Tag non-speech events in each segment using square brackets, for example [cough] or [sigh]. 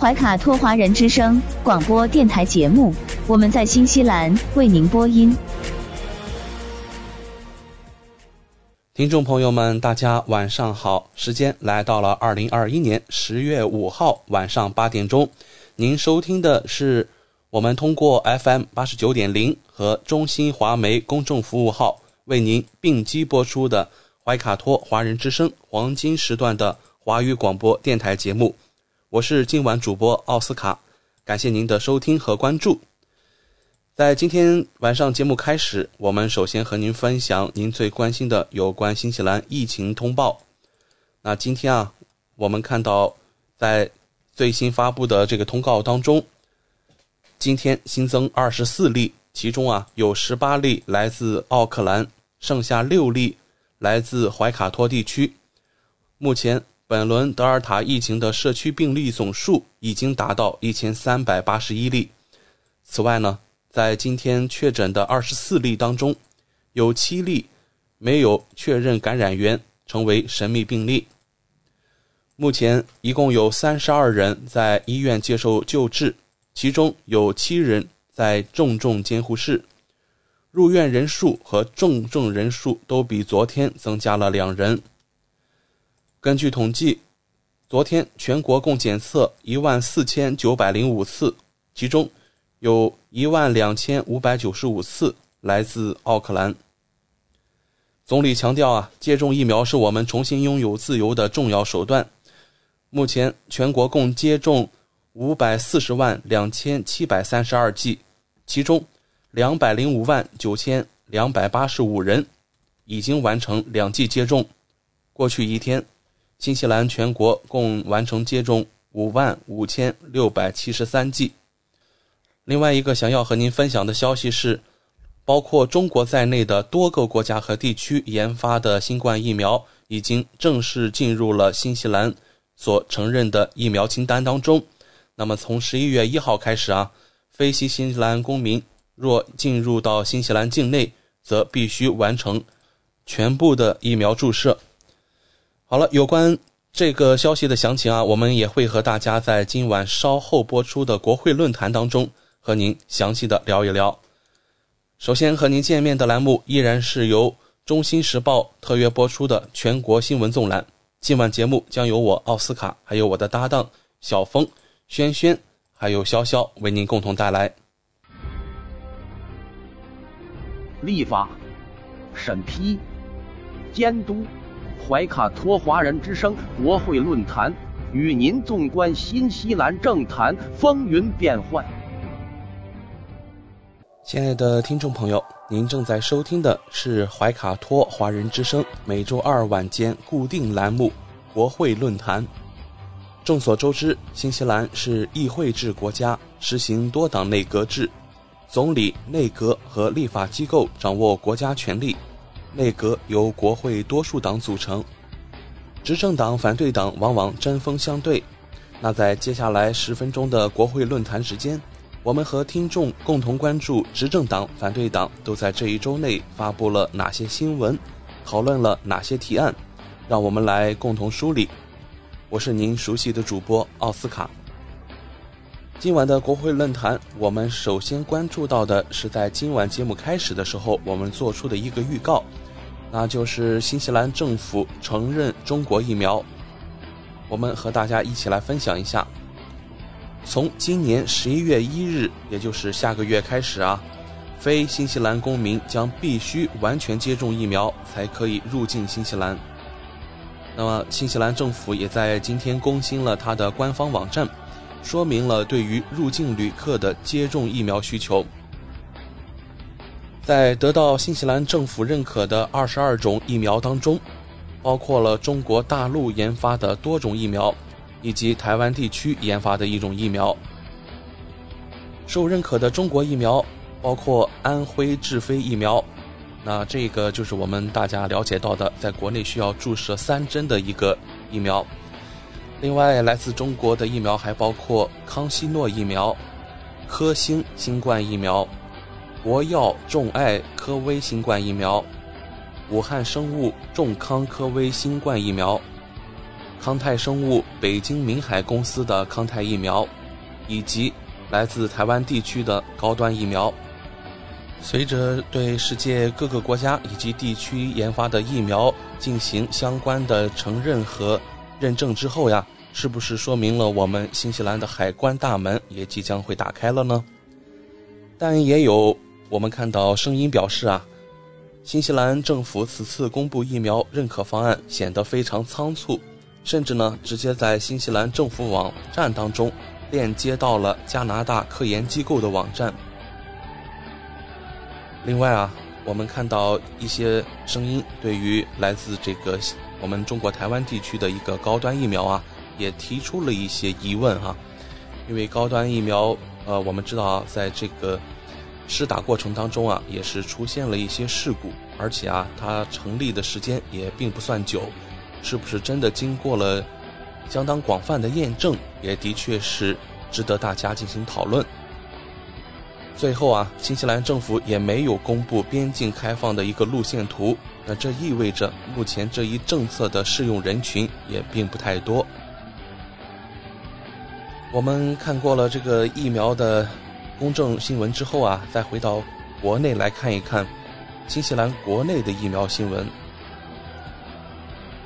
怀卡托华人之声广播电台节目，我们在新西兰为您播音。听众朋友们，大家晚上好！时间来到了二零二一年十月五号晚上八点钟，您收听的是我们通过 FM 八十九点零和中新华媒公众服务号为您并机播出的怀卡托华人之声黄金时段的华语广播电台节目。我是今晚主播奥斯卡，感谢您的收听和关注。在今天晚上节目开始，我们首先和您分享您最关心的有关新西兰疫情通报。那今天啊，我们看到在最新发布的这个通告当中，今天新增二十四例，其中啊有十八例来自奥克兰，剩下六例来自怀卡托地区。目前，本轮德尔塔疫情的社区病例总数已经达到一千三百八十一例。此外呢，在今天确诊的二十四例当中，有七例没有确认感染源，成为神秘病例。目前一共有三十二人在医院接受救治，其中有七人在重症监护室，入院人数和重症人数都比昨天增加了两人。根据统计，昨天全国共检测一万四千九百零五次，其中有一万两千五百九十五次来自奥克兰。总理强调啊，接种疫苗是我们重新拥有自由的重要手段。目前全国共接种五百四十万两千七百三十二剂，其中两百零五万九千两百八十五人已经完成两剂接种。过去一天，新西兰全国共完成接种五万五千六百七十三剂。另外一个想要和您分享的消息是，包括中国在内的多个国家和地区研发的新冠疫苗已经正式进入了新西兰所承认的疫苗清单当中。那么从十一月一号开始啊，非新西兰公民若进入到新西兰境内，则必须完成全部的疫苗注射。好了，有关这个消息的详情啊，我们也会和大家在今晚稍后播出的国会论坛当中和您详细的聊一聊。首先和您见面的栏目依然是由《中新时报》特约播出的全国新闻纵览。今晚节目将由我奥斯卡，还有我的搭档小峰、轩轩，还有潇潇为您共同带来立法、审批、监督。怀卡托华人之声国会论坛，与您纵观新西兰政坛风云变幻。亲爱的听众朋友，您正在收听的是怀卡托华人之声每周二晚间固定栏目《国会论坛》。众所周知，新西兰是议会制国家，实行多党内阁制，总理、内阁和立法机构掌握国家权力。内阁由国会多数党组成，执政党、反对党往往针锋相对。那在接下来十分钟的国会论坛时间，我们和听众共同关注执政党、反对党都在这一周内发布了哪些新闻，讨论了哪些提案，让我们来共同梳理。我是您熟悉的主播奥斯卡。今晚的国会论坛，我们首先关注到的是在今晚节目开始的时候，我们做出的一个预告，那就是新西兰政府承认中国疫苗。我们和大家一起来分享一下，从今年十一月一日，也就是下个月开始啊，非新西兰公民将必须完全接种疫苗才可以入境新西兰。那么，新西兰政府也在今天更新了它的官方网站，说明了对于入境旅客的接种疫苗需求。在得到新西兰政府认可的二十二种疫苗当中，包括了中国大陆研发的多种疫苗，以及台湾地区研发的一种疫苗。受认可的中国疫苗包括安徽智飞疫苗，那这个就是我们大家了解到的，在国内需要注射三针的一个疫苗。另外，来自中国的疫苗还包括康希诺疫苗、科兴新冠疫苗。国药众爱科威新冠疫苗，武汉生物众康科威新冠疫苗，康泰生物北京明海公司的康泰疫苗，以及来自台湾地区的高端疫苗。随着对世界各个国家以及地区研发的疫苗进行相关的承认和认证之后呀，是不是说明了我们新西兰的海关大门也即将会打开了呢？但也有。我们看到声音表示啊，新西兰政府此次公布疫苗认可方案显得非常仓促，甚至呢直接在新西兰政府网站当中链接到了加拿大科研机构的网站。另外啊，我们看到一些声音对于来自这个我们中国台湾地区的一个高端疫苗啊，也提出了一些疑问啊，因为高端疫苗呃，我们知道，在这个。施打过程当中啊，也是出现了一些事故，而且啊，它成立的时间也并不算久，是不是真的经过了相当广泛的验证，也的确是值得大家进行讨论。最后啊，新西兰政府也没有公布边境开放的一个路线图，那这意味着目前这一政策的适用人群也并不太多。我们看过了这个疫苗的。公正新闻之后啊，再回到国内来看一看新西兰国内的疫苗新闻。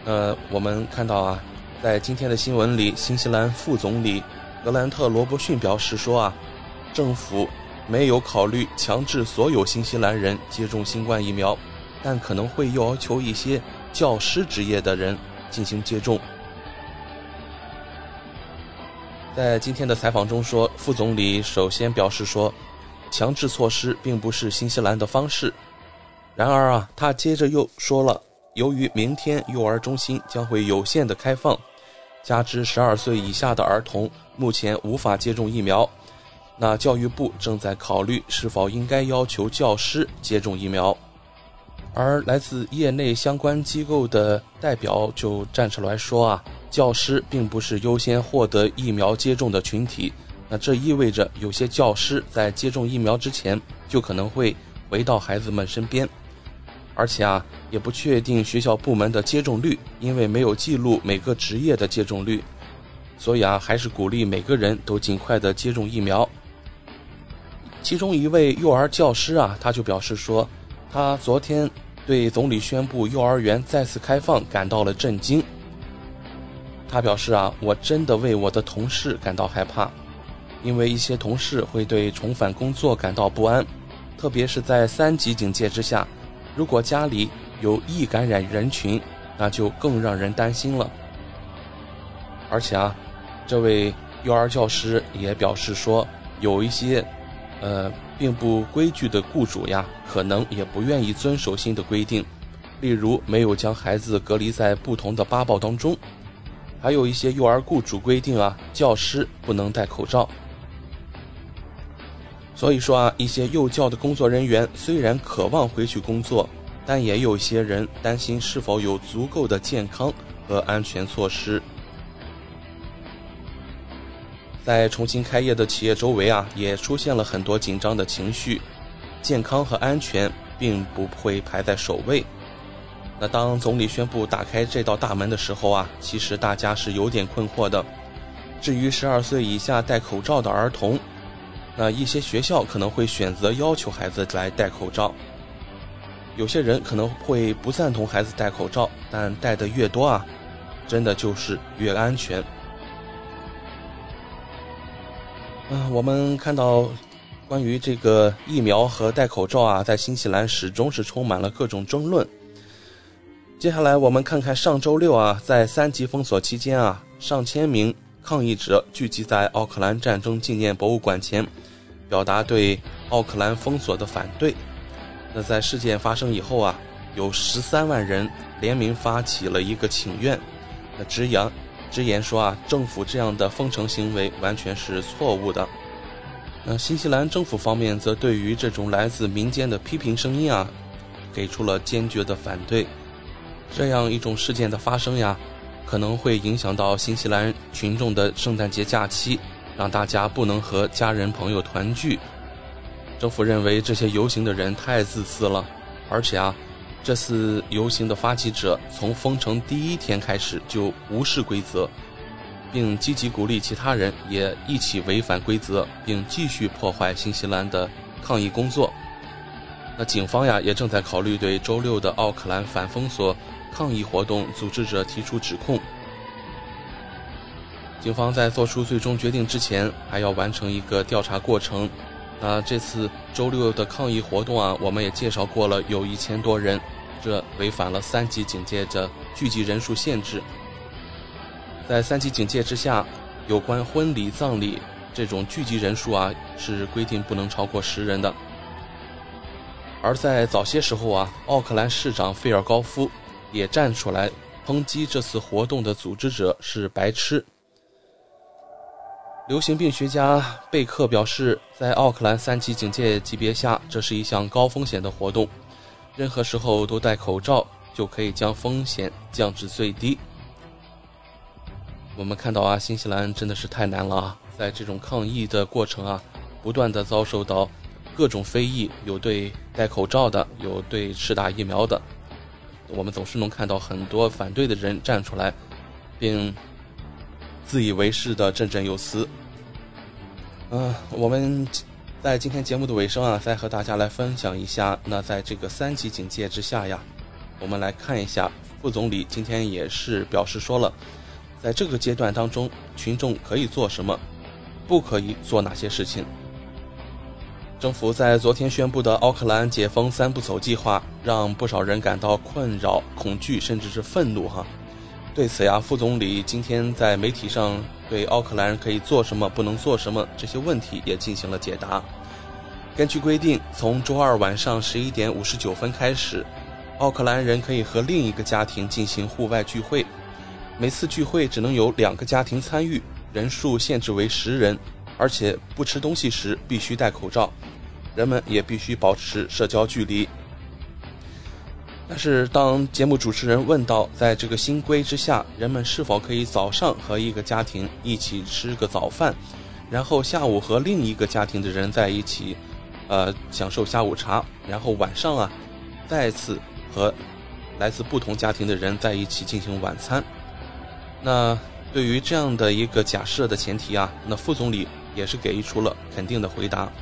呃，我们看到啊，在今天的新闻里，新西兰副总理格兰特·罗伯逊表示说啊，政府没有考虑强制所有新西兰人接种新冠疫苗，但可能会要求一些教师职业的人进行接种。在今天的采访中说，副总理首先表示说，强制措施并不是新西兰的方式。然而啊，他接着又说了，由于明天幼儿中心将会有限的开放，加之十二岁以下的儿童目前无法接种疫苗，那教育部正在考虑是否应该要求教师接种疫苗。而来自业内相关机构的代表就站出来说啊。教师并不是优先获得疫苗接种的群体，那这意味着有些教师在接种疫苗之前就可能会回到孩子们身边，而且啊也不确定学校部门的接种率，因为没有记录每个职业的接种率，所以啊还是鼓励每个人都尽快的接种疫苗。其中一位幼儿教师啊，他就表示说，他昨天对总理宣布幼儿园再次开放感到了震惊。他表示啊，我真的为我的同事感到害怕，因为一些同事会对重返工作感到不安，特别是在三级警戒之下，如果家里有易感染人群，那就更让人担心了。而且啊，这位幼儿教师也表示说，有一些，呃，并不规矩的雇主呀，可能也不愿意遵守新的规定，例如没有将孩子隔离在不同的八宝当中。还有一些幼儿雇主规定啊，教师不能戴口罩。所以说啊，一些幼教的工作人员虽然渴望回去工作，但也有些人担心是否有足够的健康和安全措施。在重新开业的企业周围啊，也出现了很多紧张的情绪，健康和安全并不会排在首位。那当总理宣布打开这道大门的时候啊，其实大家是有点困惑的。至于十二岁以下戴口罩的儿童，那一些学校可能会选择要求孩子来戴口罩。有些人可能会不赞同孩子戴口罩，但戴的越多啊，真的就是越安全。嗯，我们看到关于这个疫苗和戴口罩啊，在新西兰始终是充满了各种争论。接下来我们看看上周六啊，在三级封锁期间啊，上千名抗议者聚集在奥克兰战争纪念博物馆前，表达对奥克兰封锁的反对。那在事件发生以后啊，有十三万人联名发起了一个请愿，那直言直言说啊，政府这样的封城行为完全是错误的。那新西兰政府方面则对于这种来自民间的批评声音啊，给出了坚决的反对。这样一种事件的发生呀，可能会影响到新西兰群众的圣诞节假期，让大家不能和家人朋友团聚。政府认为这些游行的人太自私了，而且啊，这次游行的发起者从封城第一天开始就无视规则，并积极鼓励其他人也一起违反规则，并继续破坏新西兰的抗议工作。那警方呀也正在考虑对周六的奥克兰反封锁抗议活动组织者提出指控。警方在做出最终决定之前，还要完成一个调查过程。那这次周六的抗议活动啊，我们也介绍过了，有一千多人，这违反了三级警戒的聚集人数限制。在三级警戒之下，有关婚礼、葬礼这种聚集人数啊，是规定不能超过十人的。而在早些时候啊，奥克兰市长费尔高夫也站出来抨击这次活动的组织者是白痴。流行病学家贝克表示，在奥克兰三级警戒级别下，这是一项高风险的活动。任何时候都戴口罩，就可以将风险降至最低。我们看到啊，新西兰真的是太难了啊！在这种抗疫的过程啊，不断的遭受到各种非议，有对戴口罩的，有对施打疫苗的。我们总是能看到很多反对的人站出来，并。自以为是的振振有词。嗯，我们在今天节目的尾声啊，再和大家来分享一下。那在这个三级警戒之下呀，我们来看一下副总理今天也是表示说了，在这个阶段当中，群众可以做什么，不可以做哪些事情。政府在昨天宣布的奥克兰解封三步走计划，让不少人感到困扰、恐惧，甚至是愤怒哈。对此呀，副总理今天在媒体上对奥克兰可以做什么、不能做什么这些问题也进行了解答。根据规定，从周二晚上十一点五十九分开始，奥克兰人可以和另一个家庭进行户外聚会，每次聚会只能有两个家庭参与，人数限制为十人，而且不吃东西时必须戴口罩，人们也必须保持社交距离。但是，当节目主持人问到，在这个新规之下，人们是否可以早上和一个家庭一起吃个早饭，然后下午和另一个家庭的人在一起，呃，享受下午茶，然后晚上啊，再次和来自不同家庭的人在一起进行晚餐。那对于这样的一个假设的前提啊，那副总理也是给出了肯定的回答。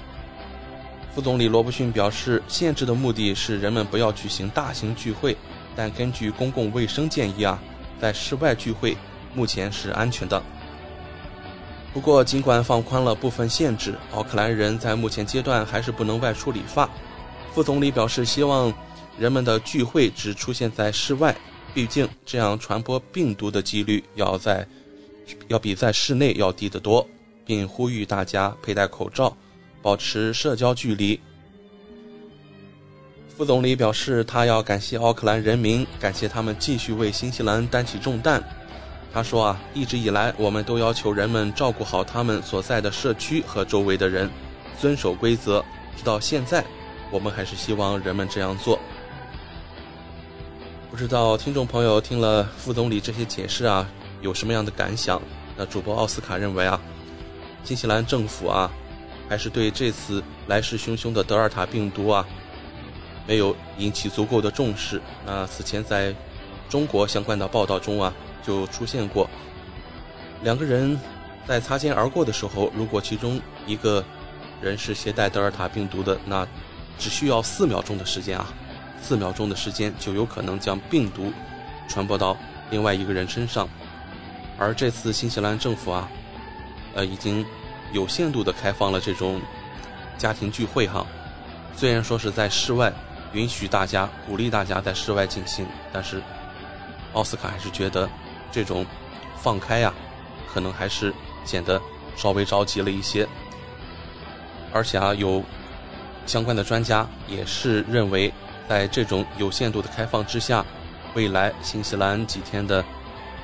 副总理罗伯逊表示，限制的目的是人们不要举行大型聚会，但根据公共卫生建议啊，在室外聚会目前是安全的。不过，尽管放宽了部分限制，奥克兰人在目前阶段还是不能外出理发。副总理表示，希望人们的聚会只出现在室外，毕竟这样传播病毒的几率要在要比在室内要低得多，并呼吁大家佩戴口罩。保持社交距离。副总理表示，他要感谢奥克兰人民，感谢他们继续为新西兰担起重担。他说：“啊，一直以来，我们都要求人们照顾好他们所在的社区和周围的人，遵守规则。直到现在，我们还是希望人们这样做。”不知道听众朋友听了副总理这些解释啊，有什么样的感想？那主播奥斯卡认为啊，新西兰政府啊。还是对这次来势汹汹的德尔塔病毒啊，没有引起足够的重视。那此前在中国相关的报道中啊，就出现过两个人在擦肩而过的时候，如果其中一个人是携带德尔塔病毒的，那只需要四秒钟的时间啊，四秒钟的时间就有可能将病毒传播到另外一个人身上。而这次新西兰政府啊，呃，已经。有限度的开放了这种家庭聚会哈。虽然说是在室外，允许大家鼓励大家在室外进行，但是奥斯卡还是觉得这种放开呀，可能还是显得稍微着急了一些。而且啊，有相关的专家也是认为，在这种有限度的开放之下，未来新西兰几天的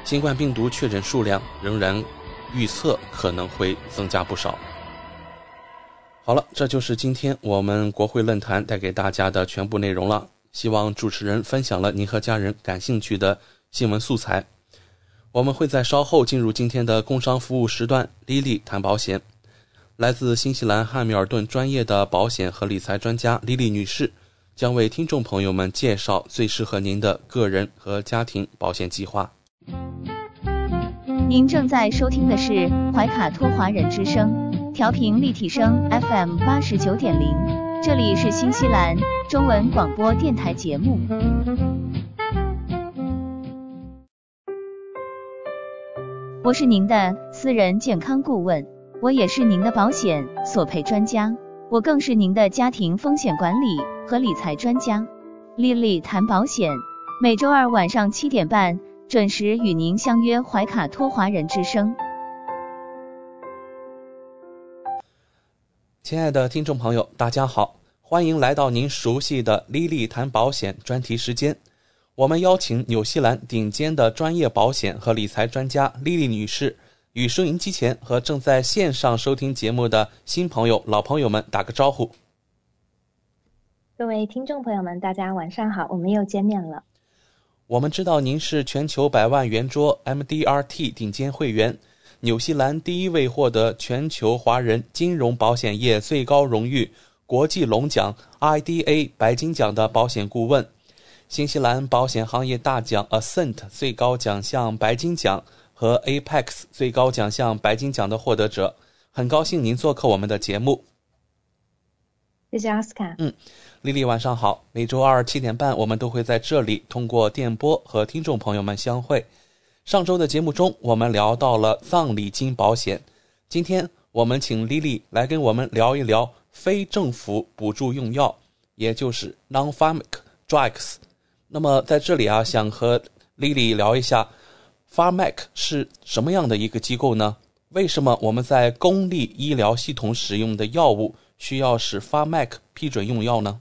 新冠病毒确诊数量仍然预测可能会增加不少。好了，这就是今天我们国会论坛带给大家的全部内容了。希望主持人分享了您和家人感兴趣的新闻素材。我们会在稍后进入今天的工商服务时段，Lily 谈保险。来自新西兰汉密尔顿专业的保险和理财专家莉莉女士，将为听众朋友们介绍最适合您的个人和家庭保险计划。您正在收听的是怀卡托华人之声，调频立体声 FM 八十九点零，这里是新西兰中文广播电台节目。我是您的私人健康顾问。我也是您的保险索赔专家，我更是您的家庭风险管理和理财专家。丽丽谈保险，每周二晚上七点半准时与您相约怀卡托华人之声。亲爱的听众朋友，大家好，欢迎来到您熟悉的丽丽谈保险专题时间。我们邀请纽西兰顶尖的专业保险和理财专家丽丽女士。与收音机前和正在线上收听节目的新朋友、老朋友们打个招呼。各位听众朋友们，大家晚上好，我们又见面了。我们知道您是全球百万圆桌 MDRT 顶尖会员，纽西兰第一位获得全球华人金融保险业最高荣誉国际龙奖 IDA 白金奖的保险顾问，新西兰保险行业大奖 Ascent 最高奖项白金奖。和 Apex 最高奖项白金奖的获得者，很高兴您做客我们的节目。谢谢阿斯卡。嗯，丽丽晚上好。每周二七点半，我们都会在这里通过电波和听众朋友们相会。上周的节目中，我们聊到了葬礼金保险。今天我们请丽丽来跟我们聊一聊非政府补助用药，也就是 non-pharmac drugs。那么在这里啊，想和丽丽聊一下。Pharmac 是什么样的一个机构呢？为什么我们在公立医疗系统使用的药物需要使 Pharmac 批准用药呢？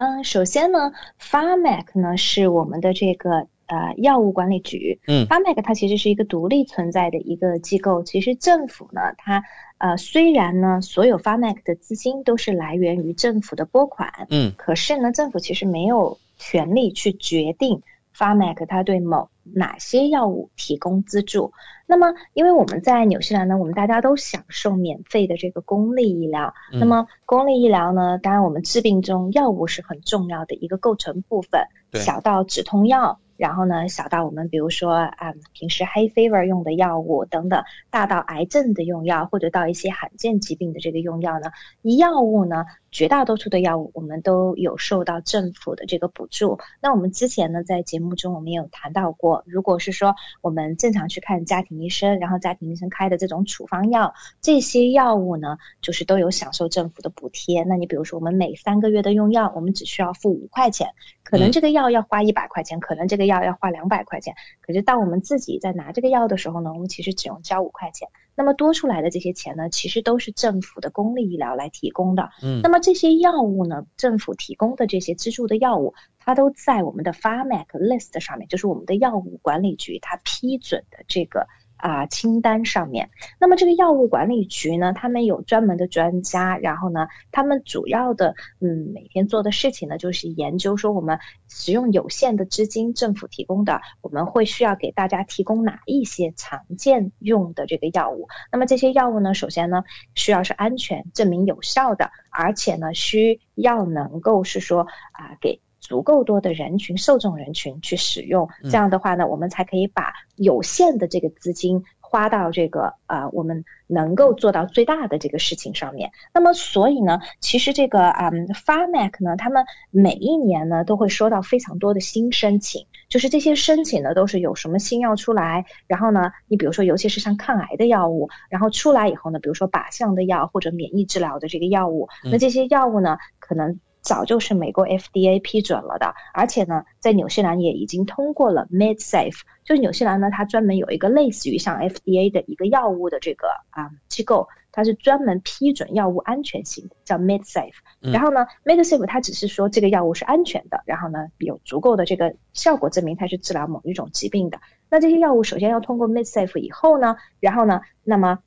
嗯，首先呢，Pharmac 呢是我们的这个呃药物管理局。嗯，Pharmac 它其实是一个独立存在的一个机构。其实政府呢，它呃虽然呢所有 Pharmac 的资金都是来源于政府的拨款，嗯，可是呢政府其实没有权利去决定。Pharmac 它对某哪些药物提供资助？那么，因为我们在纽西兰呢，我们大家都享受免费的这个公立医疗。那么，公立医疗呢，当然我们治病中药物是很重要的一个构成部分，小到止痛药。然后呢，小到我们比如说啊，平时 hay fever 用的药物等等，大到癌症的用药，或者到一些罕见疾病的这个用药呢，药物呢，绝大多数的药物我们都有受到政府的这个补助。那我们之前呢，在节目中我们也有谈到过，如果是说我们正常去看家庭医生，然后家庭医生开的这种处方药，这些药物呢，就是都有享受政府的补贴。那你比如说我们每三个月的用药，我们只需要付五块钱，可能这个药要花一百块钱，可能这个。药要花两百块钱，可是当我们自己在拿这个药的时候呢，我们其实只用交五块钱。那么多出来的这些钱呢，其实都是政府的公立医疗来提供的。嗯，那么这些药物呢，政府提供的这些资助的药物，它都在我们的 Pharmac List 上面，就是我们的药物管理局它批准的这个。啊，清单上面，那么这个药物管理局呢，他们有专门的专家，然后呢，他们主要的嗯每天做的事情呢，就是研究说我们使用有限的资金，政府提供的，我们会需要给大家提供哪一些常见用的这个药物。那么这些药物呢，首先呢，需要是安全、证明有效的，而且呢，需要能够是说啊给。足够多的人群、受众人群去使用，这样的话呢，我们才可以把有限的这个资金花到这个啊我们能够做到最大的这个事情上面。那么所以呢，其实这个啊 Pharmac 呢，他们每一年呢都会收到非常多的新申请，就是这些申请呢都是有什么新药出来，然后呢，你比如说尤其是像抗癌的药物，然后出来以后呢，比如说靶向的药或者免疫治疗的这个药物，那这些药物呢可能。早就是美国 FDA 批准了的，而且呢，在纽西兰也已经通过了 MedSafe。就是纽西兰呢，它专门有一个类似于像 FDA 的一个药物的这个啊机构，它是专门批准药物安全性的，叫 MedSafe。然后呢，MedSafe 它只是说这个药物是安全的，然后呢有足够的这个效果证明它是治疗某一种疾病的。那这些药物首先要通过 MedSafe 以后呢，然后呢，那么。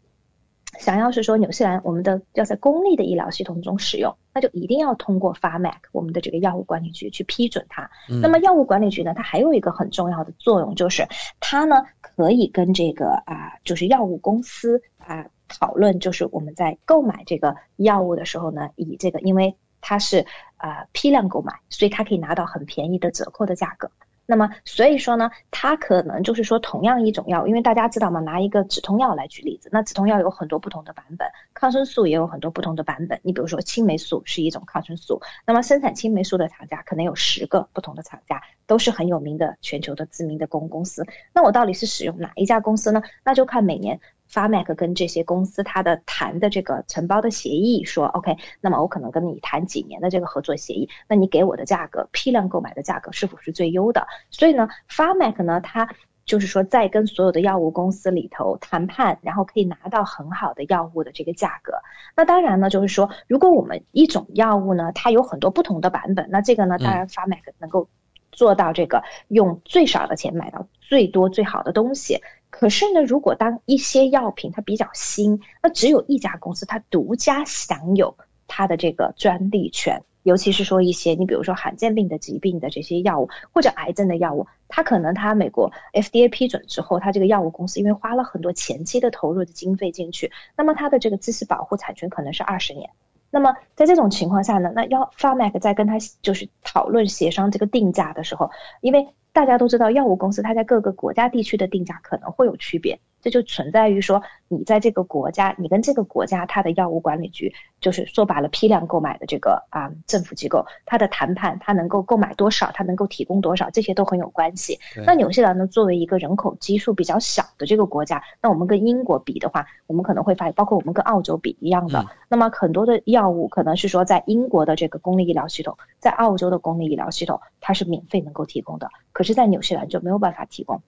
想要是说纽西兰我们的要在公立的医疗系统中使用，那就一定要通过 Pharmac 我们的这个药物管理局去批准它。那么药物管理局呢，它还有一个很重要的作用，就是它呢可以跟这个啊，就是药物公司啊讨论，就是我们在购买这个药物的时候呢，以这个因为它是啊批量购买，所以它可以拿到很便宜的折扣的价格。那么，所以说呢，它可能就是说，同样一种药，因为大家知道嘛，拿一个止痛药来举例子，那止痛药有很多不同的版本，抗生素也有很多不同的版本。你比如说青霉素是一种抗生素，那么生产青霉素的厂家可能有十个不同的厂家，都是很有名的全球的知名的公公司。那我到底是使用哪一家公司呢？那就看每年。Pharmac 跟这些公司它的谈的这个承包的协议说，OK，那么我可能跟你谈几年的这个合作协议，那你给我的价格，批量购买的价格是否是最优的？所以呢，Pharmac 呢，它就是说在跟所有的药物公司里头谈判，然后可以拿到很好的药物的这个价格。那当然呢，就是说如果我们一种药物呢，它有很多不同的版本，那这个呢，当然 Pharmac 能够做到这个用最少的钱买到最多最好的东西。可是呢，如果当一些药品它比较新，那只有一家公司它独家享有它的这个专利权，尤其是说一些你比如说罕见病的疾病的这些药物或者癌症的药物，它可能它美国 FDA 批准之后，它这个药物公司因为花了很多前期的投入的经费进去，那么它的这个知识保护产权可能是二十年。那么在这种情况下呢，那要，farmac 在跟他就是讨论协商这个定价的时候，因为大家都知道药物公司它在各个国家地区的定价可能会有区别。这就存在于说，你在这个国家，你跟这个国家它的药物管理局，就是说白了批量购买的这个啊政府机构，它的谈判，它能够购买多少，它能够提供多少，这些都很有关系。那纽西兰呢，作为一个人口基数比较小的这个国家，那我们跟英国比的话，我们可能会发现，包括我们跟澳洲比一样的，那么很多的药物可能是说在英国的这个公立医疗系统，在澳洲的公立医疗系统，它是免费能够提供的，可是，在纽西兰就没有办法提供。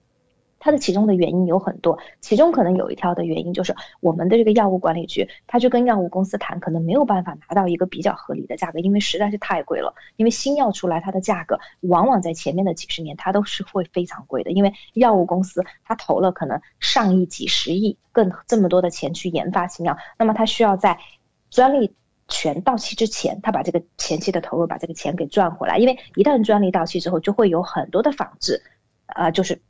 它的其中的原因有很多，其中可能有一条的原因就是我们的这个药物管理局，他去跟药物公司谈，可能没有办法拿到一个比较合理的价格，因为实在是太贵了。因为新药出来，它的价格往往在前面的几十年，它都是会非常贵的。因为药物公司它投了可能上亿、几十亿，更这么多的钱去研发新药，那么它需要在专利权到期之前，他把这个前期的投入把这个钱给赚回来。因为一旦专利到期之后，就会有很多的仿制，啊，就是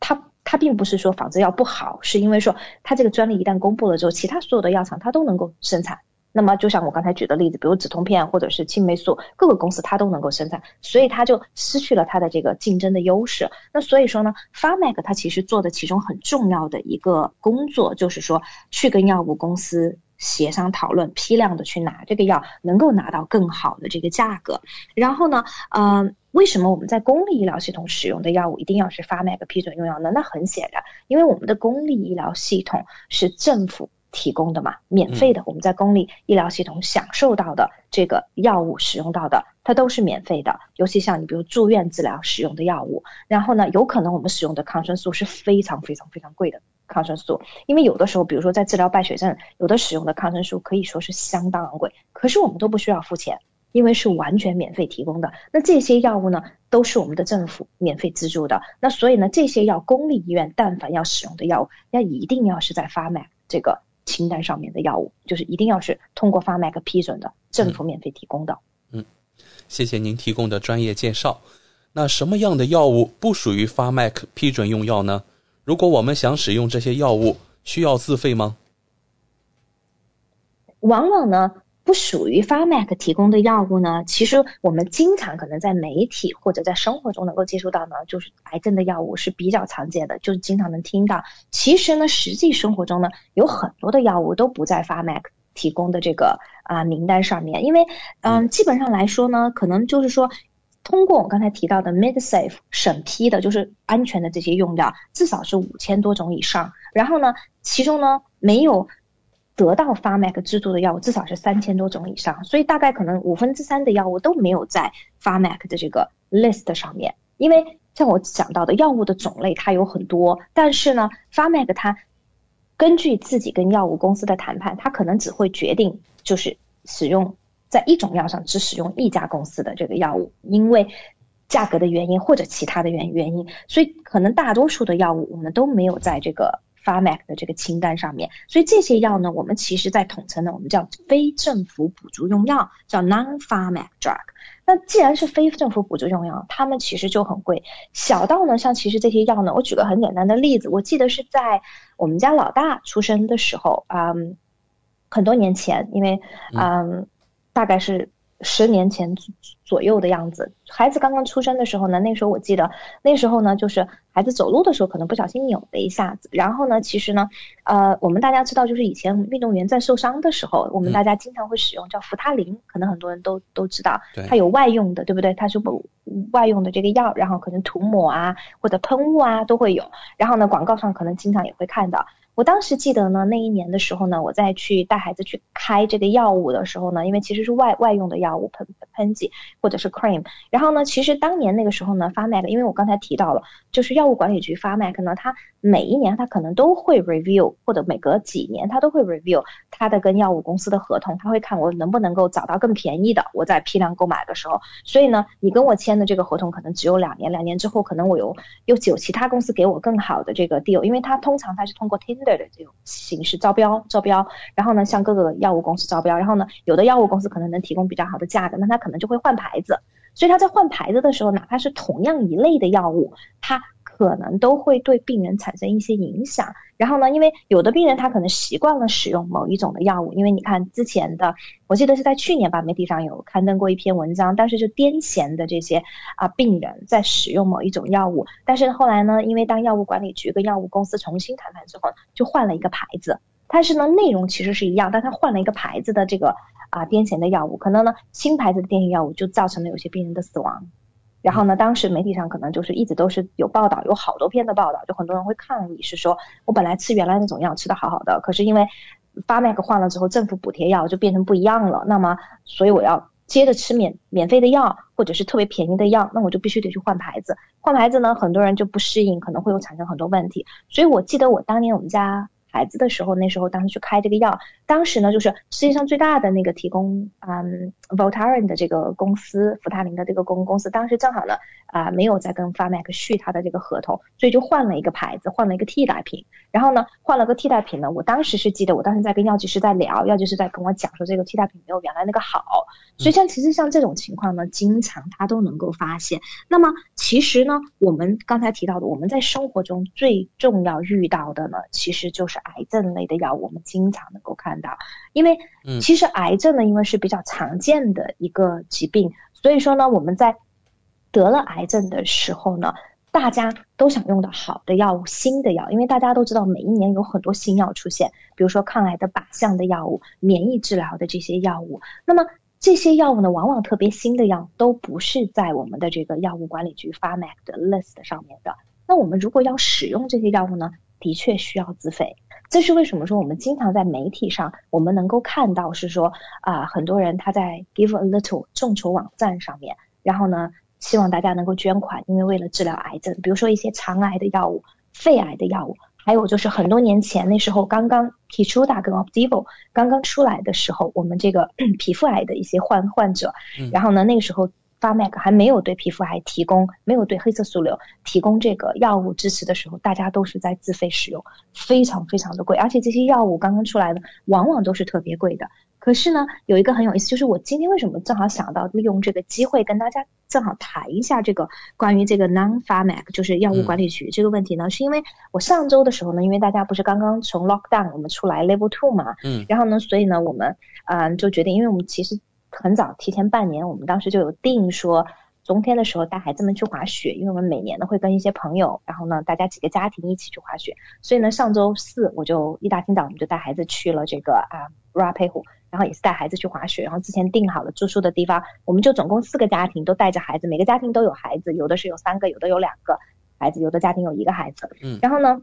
它。它并不是说仿制药不好，是因为说它这个专利一旦公布了之后，其他所有的药厂它都能够生产。那么就像我刚才举的例子，比如止痛片或者是青霉素，各个公司它都能够生产，所以它就失去了它的这个竞争的优势。那所以说呢，Pharmac 它其实做的其中很重要的一个工作，就是说去跟药物公司。协商讨论批量的去拿这个药，能够拿到更好的这个价格。然后呢，嗯，为什么我们在公立医疗系统使用的药物一定要是发 Mac 批准用药呢？那很显然，因为我们的公立医疗系统是政府提供的嘛，免费的。我们在公立医疗系统享受到的这个药物使用到的，它都是免费的。尤其像你比如住院治疗使用的药物，然后呢，有可能我们使用的抗生素是非常非常非常贵的。抗生素，因为有的时候，比如说在治疗败血症，有的使用的抗生素可以说是相当昂贵，可是我们都不需要付钱，因为是完全免费提供的。那这些药物呢，都是我们的政府免费资助的。那所以呢，这些药公立医院但凡要使用的药物，那一定要是在发 Mac 这个清单上面的药物，就是一定要是通过发 Mac 批准的，政府免费提供的。嗯，谢谢您提供的专业介绍。那什么样的药物不属于发 Mac 批准用药呢？如果我们想使用这些药物，需要自费吗？往往呢，不属于 Pharmac 提供的药物呢，其实我们经常可能在媒体或者在生活中能够接触到呢，就是癌症的药物是比较常见的，就是经常能听到。其实呢，实际生活中呢，有很多的药物都不在 Pharmac 提供的这个啊名单上面，因为嗯，基本上来说呢，可能就是说通过我刚才提到的 MedSafe 审批的，就是安全的这些用药，至少是五千多种以上。然后呢，其中呢没有。得到 Pharmac 资助的药物至少是三千多种以上，所以大概可能五分之三的药物都没有在 Pharmac 的这个 list 上面。因为像我讲到的药物的种类它有很多，但是呢，Pharmac 它根据自己跟药物公司的谈判，它可能只会决定就是使用在一种药上只使用一家公司的这个药物，因为价格的原因或者其他的原原因，所以可能大多数的药物我们都没有在这个。Pharmac 的这个清单上面，所以这些药呢，我们其实在统称呢，我们叫非政府补助用药，叫 non-Pharmac drug。那既然是非政府补助用药，它们其实就很贵。小到呢，像其实这些药呢，我举个很简单的例子，我记得是在我们家老大出生的时候，嗯，很多年前，因为嗯，大概是。十年前左右的样子，孩子刚刚出生的时候呢，那时候我记得，那时候呢，就是孩子走路的时候可能不小心扭了一下子，然后呢，其实呢，呃，我们大家知道，就是以前运动员在受伤的时候，我们大家经常会使用叫扶他林，可能很多人都都知道，它有外用的，对不对？它是不外用的这个药，然后可能涂抹啊或者喷雾啊都会有，然后呢，广告上可能经常也会看到。我当时记得呢，那一年的时候呢，我在去带孩子去开这个药物的时候呢，因为其实是外外用的药物喷喷剂或者是 cream，然后呢，其实当年那个时候呢，发 Mac，因为我刚才提到了，就是药物管理局发 Mac 呢，它每一年他可能都会 review，或者每隔几年他都会 review 他的跟药物公司的合同，他会看我能不能够找到更便宜的，我在批量购买的时候，所以呢，你跟我签的这个合同可能只有两年，两年之后可能我有有有其他公司给我更好的这个 deal，因为它通常它是通过 tender。的这种形式招标，招标，然后呢，向各个药物公司招标，然后呢，有的药物公司可能能提供比较好的价格，那他可能就会换牌子，所以他在换牌子的时候，哪怕是同样一类的药物，他。可能都会对病人产生一些影响。然后呢，因为有的病人他可能习惯了使用某一种的药物，因为你看之前的，我记得是在去年吧，媒体上有刊登过一篇文章，当时就癫痫的这些啊病人在使用某一种药物，但是后来呢，因为当药物管理局跟药物公司重新谈判之后，就换了一个牌子，但是呢内容其实是一样，但他换了一个牌子的这个啊癫痫的药物，可能呢新牌子的癫痫药物就造成了有些病人的死亡。然后呢，当时媒体上可能就是一直都是有报道，有好多篇的报道，就很多人会抗议，是说我本来吃原来那种药吃的好好的，可是因为发 Mac 换了之后，政府补贴药就变成不一样了，那么所以我要接着吃免免费的药或者是特别便宜的药，那我就必须得去换牌子，换牌子呢，很多人就不适应，可能会有产生很多问题，所以我记得我当年我们家。孩子的时候，那时候当时去开这个药，当时呢就是世界上最大的那个提供嗯 Voltaren 的这个公司，福他林的这个公公司，当时正好呢啊没有在跟 Pharmac 续他的这个合同，所以就换了一个牌子，换了一个替代品。然后呢换了个替代品呢，我当时是记得，我当时在跟药剂师在聊，药剂师在跟我讲说这个替代品没有原来那个好。所以像其实像这种情况呢，经常他都能够发现。那么其实呢，我们刚才提到的，我们在生活中最重要遇到的呢，其实就是。癌症类的药，我们经常能够看到，因为其实癌症呢，因为是比较常见的一个疾病，所以说呢，我们在得了癌症的时候呢，大家都想用到好的药物、新的药，因为大家都知道每一年有很多新药出现，比如说抗癌的靶向的药物、免疫治疗的这些药物，那么这些药物呢，往往特别新的药都不是在我们的这个药物管理局发 Mac 的 list 上面的。那我们如果要使用这些药物呢，的确需要自费。这是为什么说我们经常在媒体上，我们能够看到是说啊，很多人他在 Give a Little 众筹网站上面，然后呢，希望大家能够捐款，因为为了治疗癌症，比如说一些肠癌的药物、肺癌的药物，还有就是很多年前那时候刚刚 Keytruda 跟 Opdivo 刚刚出来的时候，我们这个 [clears throat] 皮肤癌的一些患患者，然后呢，那个时候。发 Mac 还没有对皮肤癌提供，没有对黑色素瘤提供这个药物支持的时候，大家都是在自费使用，非常非常的贵，而且这些药物刚刚出来的，往往都是特别贵的。可是呢，有一个很有意思，就是我今天为什么正好想到利用这个机会跟大家正好谈一下这个关于这个 non-pharmac 就是药物管理局这个问题呢？是因为我上周的时候呢，因为大家不是刚刚从 lockdown 我们出来 level two 嘛，嗯，然后呢，所以呢，我们嗯就决定，因为我们其实很早提前半年，我们当时就有定说。冬天的时候带孩子们去滑雪，因为我们每年呢会跟一些朋友，然后呢大家几个家庭一起去滑雪，所以呢上周四我就一大清早我们就带孩子去了这个啊 Ra 佩湖，然后也是带孩子去滑雪，然后之前定好了住宿的地方，我们就总共四个家庭都带着孩子，每个家庭都有孩子，有的是有三个，有的有两个孩子，有的家庭有一个孩子，嗯，然后呢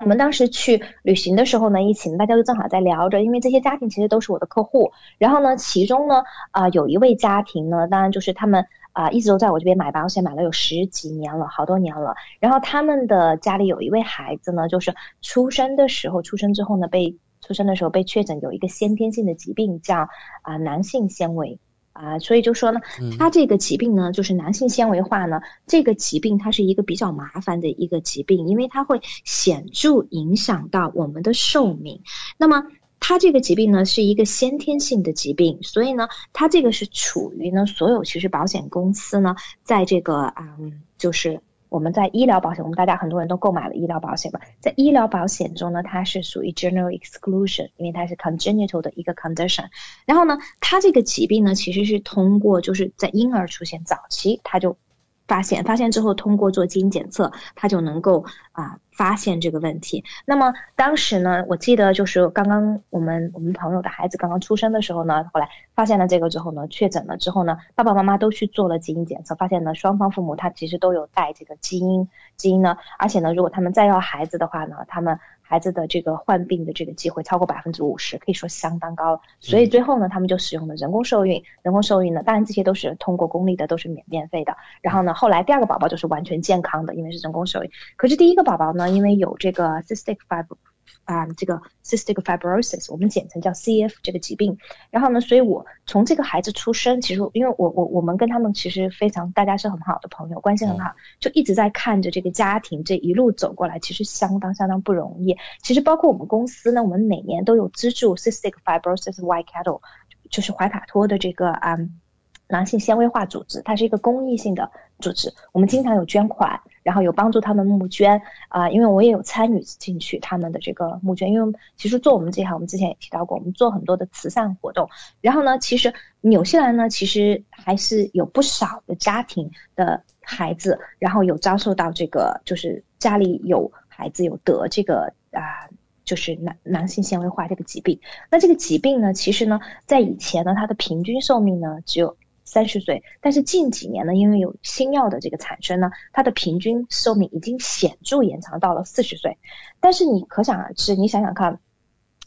我们当时去旅行的时候呢，一起大家就正好在聊着，因为这些家庭其实都是我的客户，然后呢其中呢啊有一位家庭呢，当然就是他们。啊，一直都在我这边买保险，买了有十几年了，好多年了。然后他们的家里有一位孩子呢，就是出生的时候，出生之后呢，被出生的时候被确诊有一个先天性的疾病，叫啊男性纤维啊，所以就说呢，它这个疾病呢，就是男性纤维化呢，这个疾病它是一个比较麻烦的一个疾病，因为它会显著影响到我们的寿命。那么它这个疾病呢是一个先天性的疾病，所以呢，它这个是处于呢所有其实保险公司呢在这个嗯，就是我们在医疗保险，我们大家很多人都购买了医疗保险吧，在医疗保险中呢，它是属于 general exclusion，因为它是 congenital 的一个 condition。然后呢，它这个疾病呢其实是通过就是在婴儿出现早期，它就。发现发现之后，通过做基因检测，它就能够啊发现这个问题。那么当时呢，我记得就是刚刚我们我们朋友的孩子刚刚出生的时候呢，后来发现了这个之后呢，确诊了之后呢，爸爸妈妈都去做了基因检测，发现呢双方父母他其实都有带这个基因基因呢，而且呢，如果他们再要孩子的话呢，他们。孩子的这个患病的这个机会超过百分之五十，可以说相当高了。所以最后呢，他们就使用了人工受孕。人工受孕呢，当然这些都是通过公立的，都是免免费的。然后呢，后来第二个宝宝就是完全健康的，因为是人工受孕。可是第一个宝宝呢，因为有这个 cystic fibro。啊，这个 cystic fibrosis，我们简称叫 CF 这个疾病。然后呢，所以我从这个孩子出生，其实因为我我我们跟他们其实非常，大家是很好的朋友，关系很好，就一直在看着这个家庭这一路走过来，其实相当相当不容易。其实包括我们公司呢，我们每年都有资助 cystic fibrosis white cattle，就是怀卡托的这个啊。囊性纤维化组织，它是一个公益性的组织，我们经常有捐款，然后有帮助他们募捐啊，因为我也有参与进去他们的这个募捐，因为其实做我们这行，我们之前也提到过，我们做很多的慈善活动。然后呢，其实纽西兰呢，其实还是有不少的家庭的孩子，然后有遭受到这个，就是家里有孩子有得这个啊，就是男男性纤维化这个疾病。那这个疾病呢，其实呢，在以前呢，它的平均寿命呢只有。三十岁，但是近几年呢，因为有新药的这个产生呢，它的平均寿命已经显著延长到了四十岁。但是你可想而知，你想想看，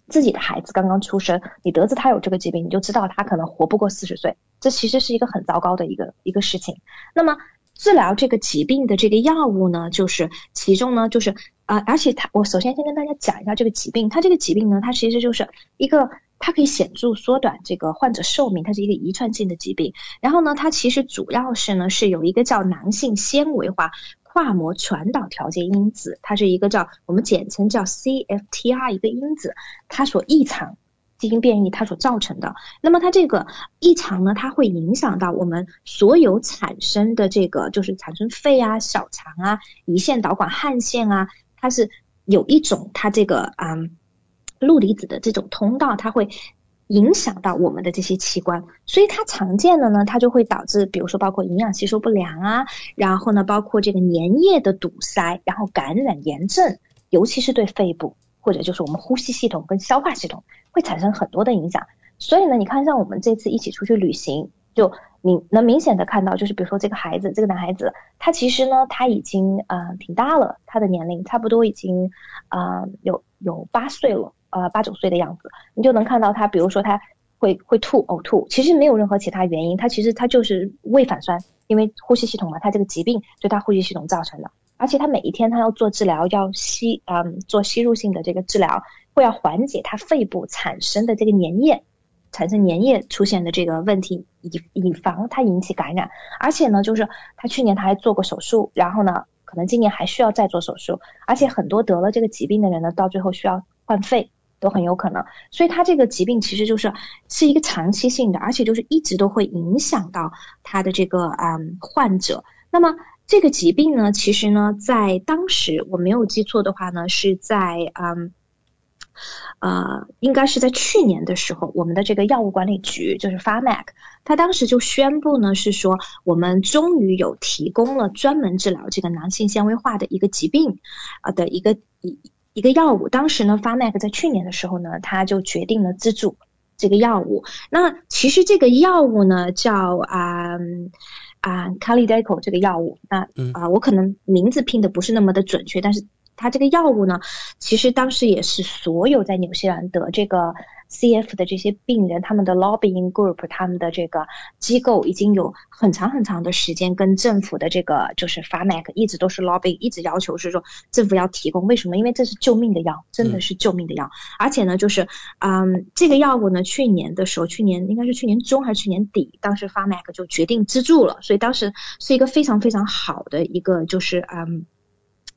自己的孩子刚刚出生，你得知他有这个疾病，你就知道他可能活不过四十岁，这其实是一个很糟糕的一个一个事情。那么治疗这个疾病的这个药物呢，就是其中呢，就是啊，而且它，我首先先跟大家讲一下这个疾病，它这个疾病呢，它其实就是一个。它可以显著缩短这个患者寿命，它是一个遗传性的疾病。然后呢，它其实主要是呢是有一个叫囊性纤维化跨膜传导调节因子，它是一个叫我们简称叫 CFTR 一个因子，它所异常基因变异它所造成的。那么它这个异常呢，它会影响到我们所有产生的这个就是产生肺啊、小肠啊、胰腺导管、汗腺啊，它是有一种它这个嗯。氯离子的这种通道，它会影响到我们的这些器官，所以它常见的呢，它就会导致，比如说包括营养吸收不良啊，然后呢，包括这个粘液的堵塞，然后感染炎症，尤其是对肺部或者就是我们呼吸系统跟消化系统会产生很多的影响。所以呢，你看像我们这次一起出去旅行，就明能明显的看到，就是比如说这个孩子，这个男孩子，他其实呢他已经呃挺大了，他的年龄差不多已经啊有有八岁了。呃，八九岁的样子，你就能看到他，比如说他会会吐呕吐，其实没有任何其他原因，他其实他就是胃反酸，因为呼吸系统嘛，他这个疾病对他呼吸系统造成的，而且他每一天他要做治疗，要吸嗯做吸入性的这个治疗，会要缓解他肺部产生的这个粘液，产生粘液出现的这个问题，以以防它引起感染，而且呢，就是他去年他还做过手术，然后呢，可能今年还需要再做手术，而且很多得了这个疾病的人呢，到最后需要换肺。都很有可能。所以它这个疾病其实就是是一个长期性的，而且就是一直都会影响到他的这个嗯患者。那么这个疾病呢，其实呢，在当时我没有记错的话呢，是在嗯。呃，应该是在去年的时候，我们的这个药物管理局就是 Pharmac，他当时就宣布呢，是说我们终于有提供了专门治疗这个囊性纤维化的一个疾病啊的一个一一个药物。当时呢，Pharmac 在去年的时候呢，他就决定了资助这个药物。那其实这个药物呢，叫啊啊 Calideco 这个药物。那啊，我可能名字拼的不是那么的准确，但是。它这个药物呢，其实当时也是所有在纽西兰得这个 CF 的这些病人，他们的 lobbying group，他们的这个机构已经有很长很长的时间跟政府的这个就是 Pharmac 一直都是 lobbying，一直要求是说政府要提供。为什么？因为这是救命的药，真的是救命的药。而且呢，就是嗯，这个药物呢，去年的时候，去年应该是去年中还是去年底，当时 Pharmac 就决定资助了，所以当时是一个非常非常好的一个就是嗯。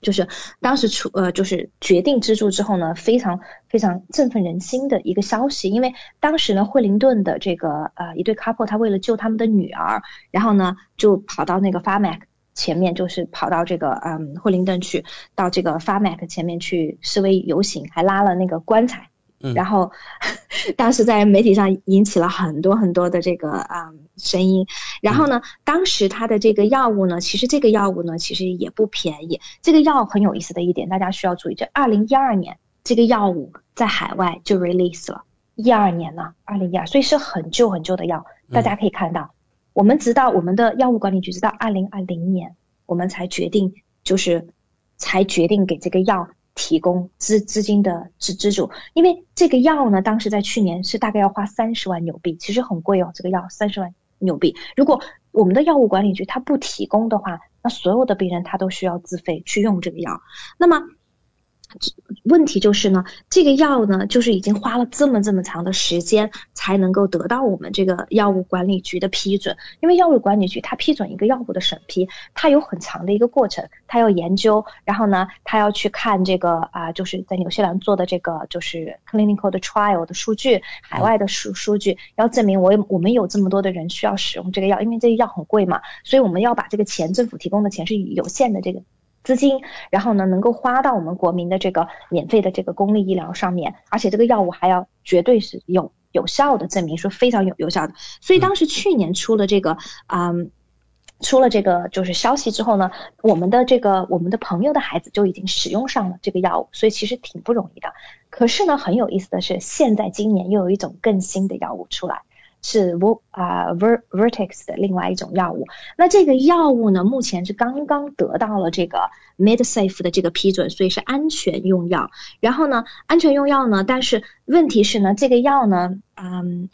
就是当时出呃，就是决定资助之后呢，非常非常振奋人心的一个消息。因为当时呢，惠灵顿的这个呃一对 couple，他为了救他们的女儿，然后呢就跑到那个 Farmac 前面，就是跑到这个嗯惠灵顿去，到这个 Farmac 前面去示威游行，还拉了那个棺材。然后 [laughs] 当时在媒体上引起了很多很多的这个啊声音。然后呢，当时他的这个药物呢，其实这个药物呢，其实也不便宜。这个药很有意思的一点，大家需要注意，这二零一二年这个药物在海外就 release 了，一二年呢，二零一二，所以是很旧很旧的药。大家可以看到，我们直到我们的药物管理局直到二零二零年，我们才决定就是才决定给这个药。提供资资金的支资助，因为这个药呢，当时在去年是大概要花三十万纽币，其实很贵哦，这个药三十万纽币。如果我们的药物管理局它不提供的话，那所有的病人他都需要自费去用这个药。那么。问题就是呢，这个药呢，就是已经花了这么这么长的时间才能够得到我们这个药物管理局的批准。因为药物管理局它批准一个药物的审批，它有很长的一个过程，它要研究，然后呢，它要去看这个啊，就是在纽西兰做的这个就是 clinical 的 trial 的数据，海外的数数据，要证明我我们有这么多的人需要使用这个药，因为这个药很贵嘛，所以我们要把这个钱，政府提供的钱是有限的这个。资金，然后呢，能够花到我们国民的这个免费的这个公立医疗上面，而且这个药物还要绝对是有有效的证明，说非常有有效的。所以当时去年出了这个，嗯，出了这个就是消息之后呢，我们的这个我们的朋友的孩子就已经使用上了这个药物，所以其实挺不容易的。可是呢，很有意思的是，现在今年又有一种更新的药物出来。是 v 啊 vertex 的另外一种药物，那这个药物呢，目前是刚刚得到了这个 MedSafe 的这个批准，所以是安全用药。然后呢，安全用药呢，但是问题是呢，这个药呢，嗯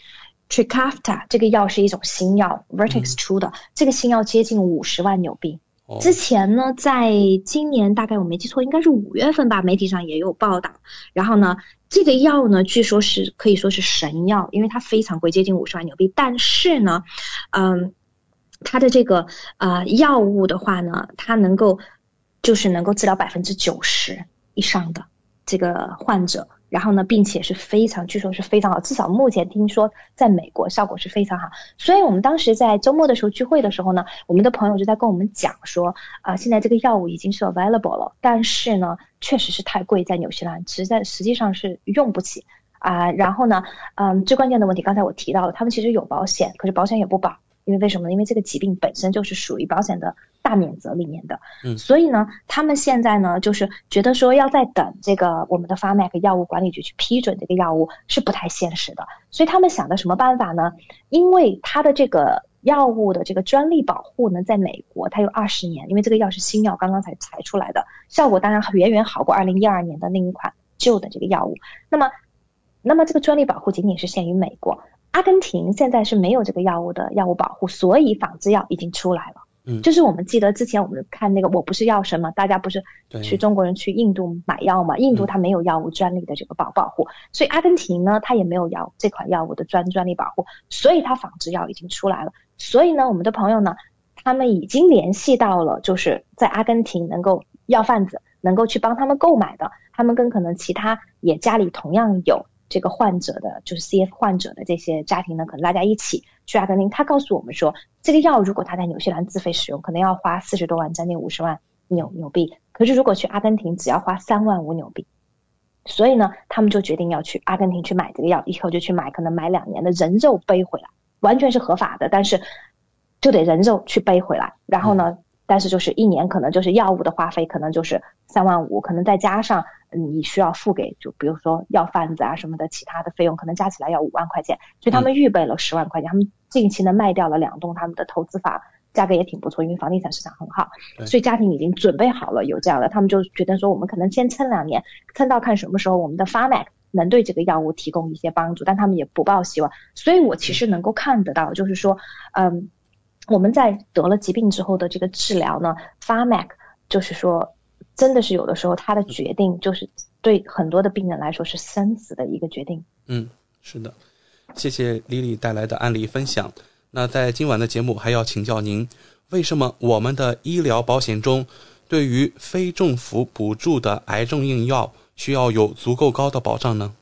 ，Trikafta 这个药是一种新药，vertex 出的，这个新药接近五十万纽币。之前呢，在今年大概我没记错，应该是五月份吧，媒体上也有报道。然后呢，这个药呢，据说是可以说是神药，因为它非常贵，接近五十万纽币。但是呢，嗯，它的这个啊药物的话呢，它能够就是能够治疗百分之九十以上的这个患者。然后呢，并且是非常，据说是非常好，至少目前听说在美国效果是非常好。所以我们当时在周末的时候聚会的时候呢，我们的朋友就在跟我们讲说，啊，现在这个药物已经是 available 了，但是呢，确实是太贵，在纽西兰实在实际上是用不起啊。然后呢，嗯，最关键的问题，刚才我提到了，他们其实有保险，可是保险也不保。因为为什么呢？因为这个疾病本身就是属于保险的大免责里面的，嗯，所以呢，他们现在呢，就是觉得说要在等这个我们的 Pharmac 药物管理局去批准这个药物是不太现实的，所以他们想的什么办法呢？因为它的这个药物的这个专利保护呢，在美国它有二十年，因为这个药是新药，刚刚才才出来的，效果当然远远好过二零一二年的那一款旧的这个药物。那么，那么这个专利保护仅仅是限于美国。阿根廷现在是没有这个药物的药物保护，所以仿制药已经出来了。嗯，就是我们记得之前我们看那个我不是药神嘛，大家不是去中国人去印度买药嘛？印度它没有药物专利的这个保保护，所以阿根廷呢它也没有药这款药物的专专利保护，所以它仿制药已经出来了。所以呢，我们的朋友呢，他们已经联系到了，就是在阿根廷能够药贩子能够去帮他们购买的，他们跟可能其他也家里同样有这个患者的，就是 CF 患者的这些家庭呢，可能大家一起去阿根廷。他告诉我们说，这个药如果他在纽西兰自费使用，可能要花四十多万，将近五十万纽纽币，可是如果去阿根廷，只要花三万五纽币。所以呢，他们就决定要去阿根廷去买这个药，以后就去买，可能买两年的人肉背回来，完全是合法的，但是就得人肉去背回来。然后呢，但是就是一年可能就是药物的花费，可能就是三万五，可能再加上你需要付给就比如说药贩子啊什么的其他的费用，可能加起来要五万块钱。所以他们预备了十万块钱，他们近期呢卖掉了两栋他们的投资房。价格也挺不错，因为房地产市场很好，所以家庭已经准备好了有这样的，他们就觉得说我们可能先撑两年，撑到看什么时候我们的 Pharmac 能对这个药物提供一些帮助，但他们也不抱希望。所以我其实能够看得到，就是说，嗯，我们在得了疾病之后的这个治疗呢，Pharmac 就是说，真的是有的时候他的决定就是对很多的病人来说是生死的一个决定。嗯，是的，谢谢 Lily 带来的案例分享。那在今晚的节目还要请教您，为什么我们的医疗保险中对于非政府补助的癌症用药需要有足够高的保障呢？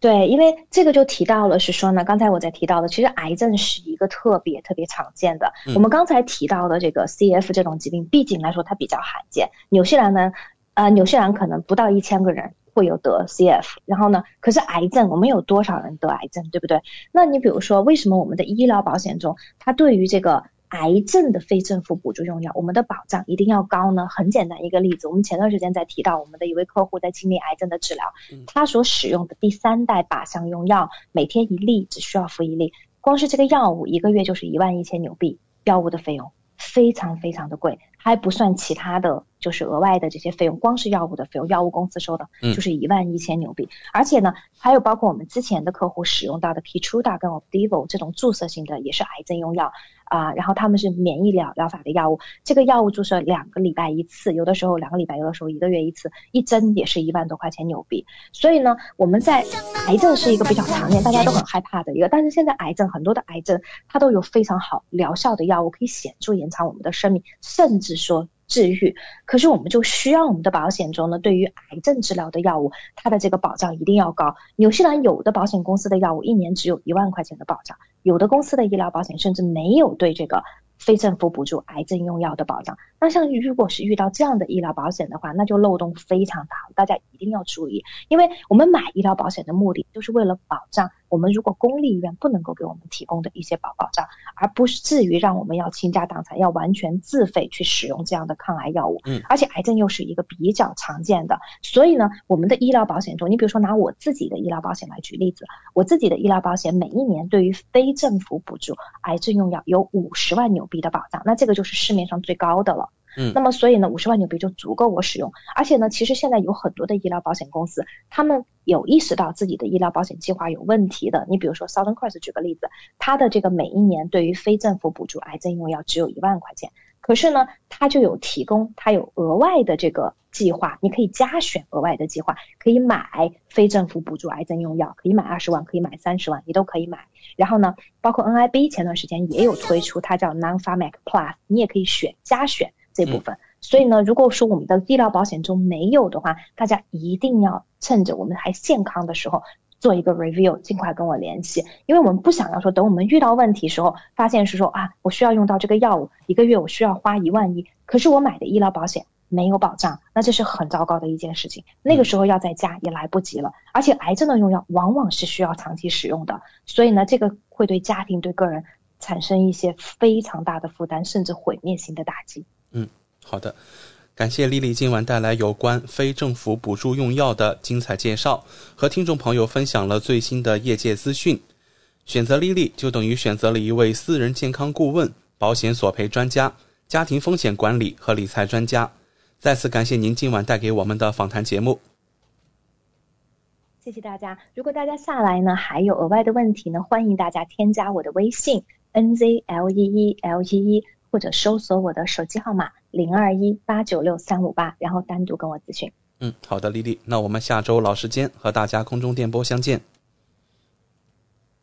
对，因为这个就提到了是说呢，刚才我在提到的，其实癌症是一个特别特别常见的。我们刚才提到的这个 CF 这种疾病，毕竟来说它比较罕见。纽西兰呢，呃，纽西兰可能不到一千个人。会有得 CF，然后呢？可是癌症，我们有多少人得癌症，对不对？那你比如说，为什么我们的医疗保险中，它对于这个癌症的非政府补助用药，我们的保障一定要高呢？很简单一个例子，我们前段时间在提到我们的一位客户在经历癌症的治疗，他所使用的第三代靶向用药，每天一粒，只需要服一粒，光是这个药物一个月就是一万一千纽币，药物的费用非常非常的贵，还不算其他的。就是额外的这些费用，光是药物的费用，药物公司收的，就是一万一千纽币。而且呢，还有包括我们之前的客户使用到的 Keytruda 跟 Opdivo 这种注射性的，也是癌症用药啊。然后他们是免疫疗疗法的药物，这个药物注射两个礼拜一次，有的时候两个礼拜，有的时候一个月一次，一针也是一万多块钱纽币。所以呢，我们在癌症是一个比较常见，大家都很害怕的一个，但是现在癌症很多的癌症，它都有非常好疗效的药物，可以显著延长我们的生命，甚至说。治愈，可是我们就需要我们的保险中呢，对于癌症治疗的药物，它的这个保障一定要高。纽西兰有的保险公司的药物一年只有一万块钱的保障，有的公司的医疗保险甚至没有对这个。非政府补助癌症用药的保障，那像如果是遇到这样的医疗保险的话，那就漏洞非常大，大家一定要注意，因为我们买医疗保险的目的就是为了保障我们如果公立医院不能够给我们提供的一些保保障，而不是至于让我们要倾家荡产，要完全自费去使用这样的抗癌药物。嗯，而且癌症又是一个比较常见的，所以呢，我们的医疗保险中，你比如说拿我自己的医疗保险来举例子，我自己的医疗保险每一年对于非政府补助癌症用药有五十万纽。币的保障，那这个就是市面上最高的了。嗯，那么所以呢，五十万纽币就足够我使用。而且呢，其实现在有很多的医疗保险公司，他们有意识到自己的医疗保险计划有问题的。你比如说 Southern Cross 举个例子，它的这个每一年对于非政府补助癌症用药只有一万块钱。可是呢，它就有提供，它有额外的这个计划，你可以加选额外的计划，可以买非政府补助癌症用药，可以买二十万，可以买三十万，你都可以买。然后呢，包括 NIB 前段时间也有推出，它叫 Non-Pharmac Plus，你也可以选加选这部分。所以呢，如果说我们的医疗保险中没有的话，大家一定要趁着我们还健康的时候。做一个 review，尽快跟我联系，因为我们不想要说等我们遇到问题时候，发现是说啊，我需要用到这个药物，一个月我需要花一万一，可是我买的医疗保险没有保障，那这是很糟糕的一件事情。那个时候要再加也来不及了，而且癌症的用药往往是需要长期使用的，所以呢，这个会对家庭对个人产生一些非常大的负担，甚至毁灭性的打击。嗯，好的。感谢丽丽今晚带来有关非政府补助用药的精彩介绍，和听众朋友分享了最新的业界资讯。选择丽丽就等于选择了一位私人健康顾问、保险索赔专家、家庭风险管理和理财专家。再次感谢您今晚带给我们的访谈节目。谢谢大家。如果大家下来呢还有额外的问题呢，欢迎大家添加我的微信 n z l e e l e e，或者搜索我的手机号码。零二一八九六三五八，然后单独跟我咨询。嗯，好的，丽丽，那我们下周老时间和大家空中电波相见。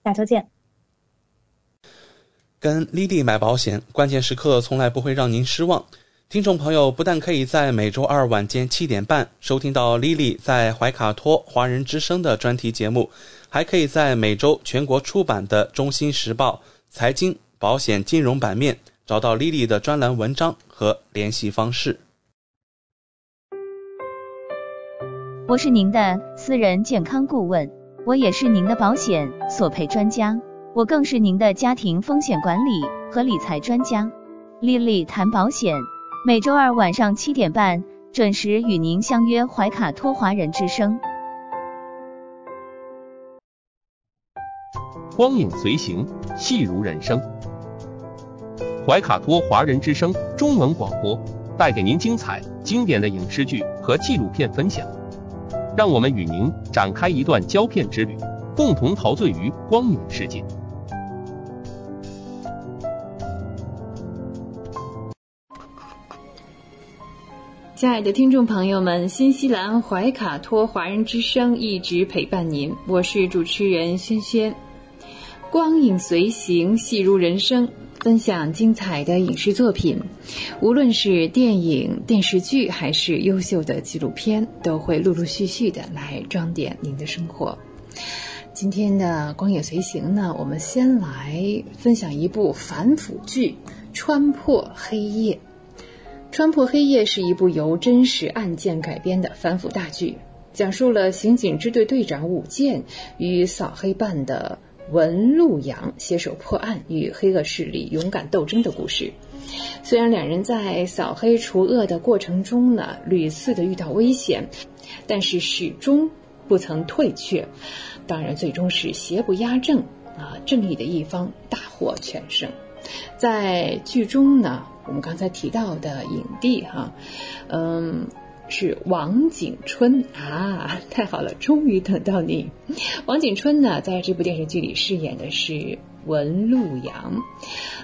下周见。跟丽丽买保险，关键时刻从来不会让您失望。听众朋友不但可以在每周二晚间七点半收听到 Lily 在怀卡托华人之声的专题节目，还可以在每周全国出版的《中心时报》财经、保险、金融版面找到 Lily 的专栏文章和联系方式。我是您的私人健康顾问，我也是您的保险索赔专家，我更是您的家庭风险管理和理财专家。丽丽谈保险，每周二晚上七点半准时与您相约怀卡托华人之声。光影随行，戏如人生。怀卡托华人之声中文广播带给您精彩经典的影视剧和纪录片分享。让我们与您展开一段胶片之旅，共同陶醉于光影世界。亲爱的听众朋友们，新西兰怀卡托华人之声一直陪伴您，我是主持人轩轩。光影随行，戏如人生。分享精彩的影视作品，无论是电影、电视剧，还是优秀的纪录片，都会陆陆续续的来装点您的生活。今天的光影随行呢，我们先来分享一部反腐剧《穿破黑夜》。《穿破黑夜》是一部由真实案件改编的反腐大剧，讲述了刑警支队队长武健与扫黑办的。文陆阳携手破案，与黑恶势力勇敢斗争的故事。虽然两人在扫黑除恶的过程中呢，屡次的遇到危险，但是始终不曾退却。当然，最终是邪不压正啊，正义的一方大获全胜。在剧中呢，我们刚才提到的影帝哈，嗯。是王景春啊，太好了，终于等到你。王景春呢，在这部电视剧里饰演的是文陆阳。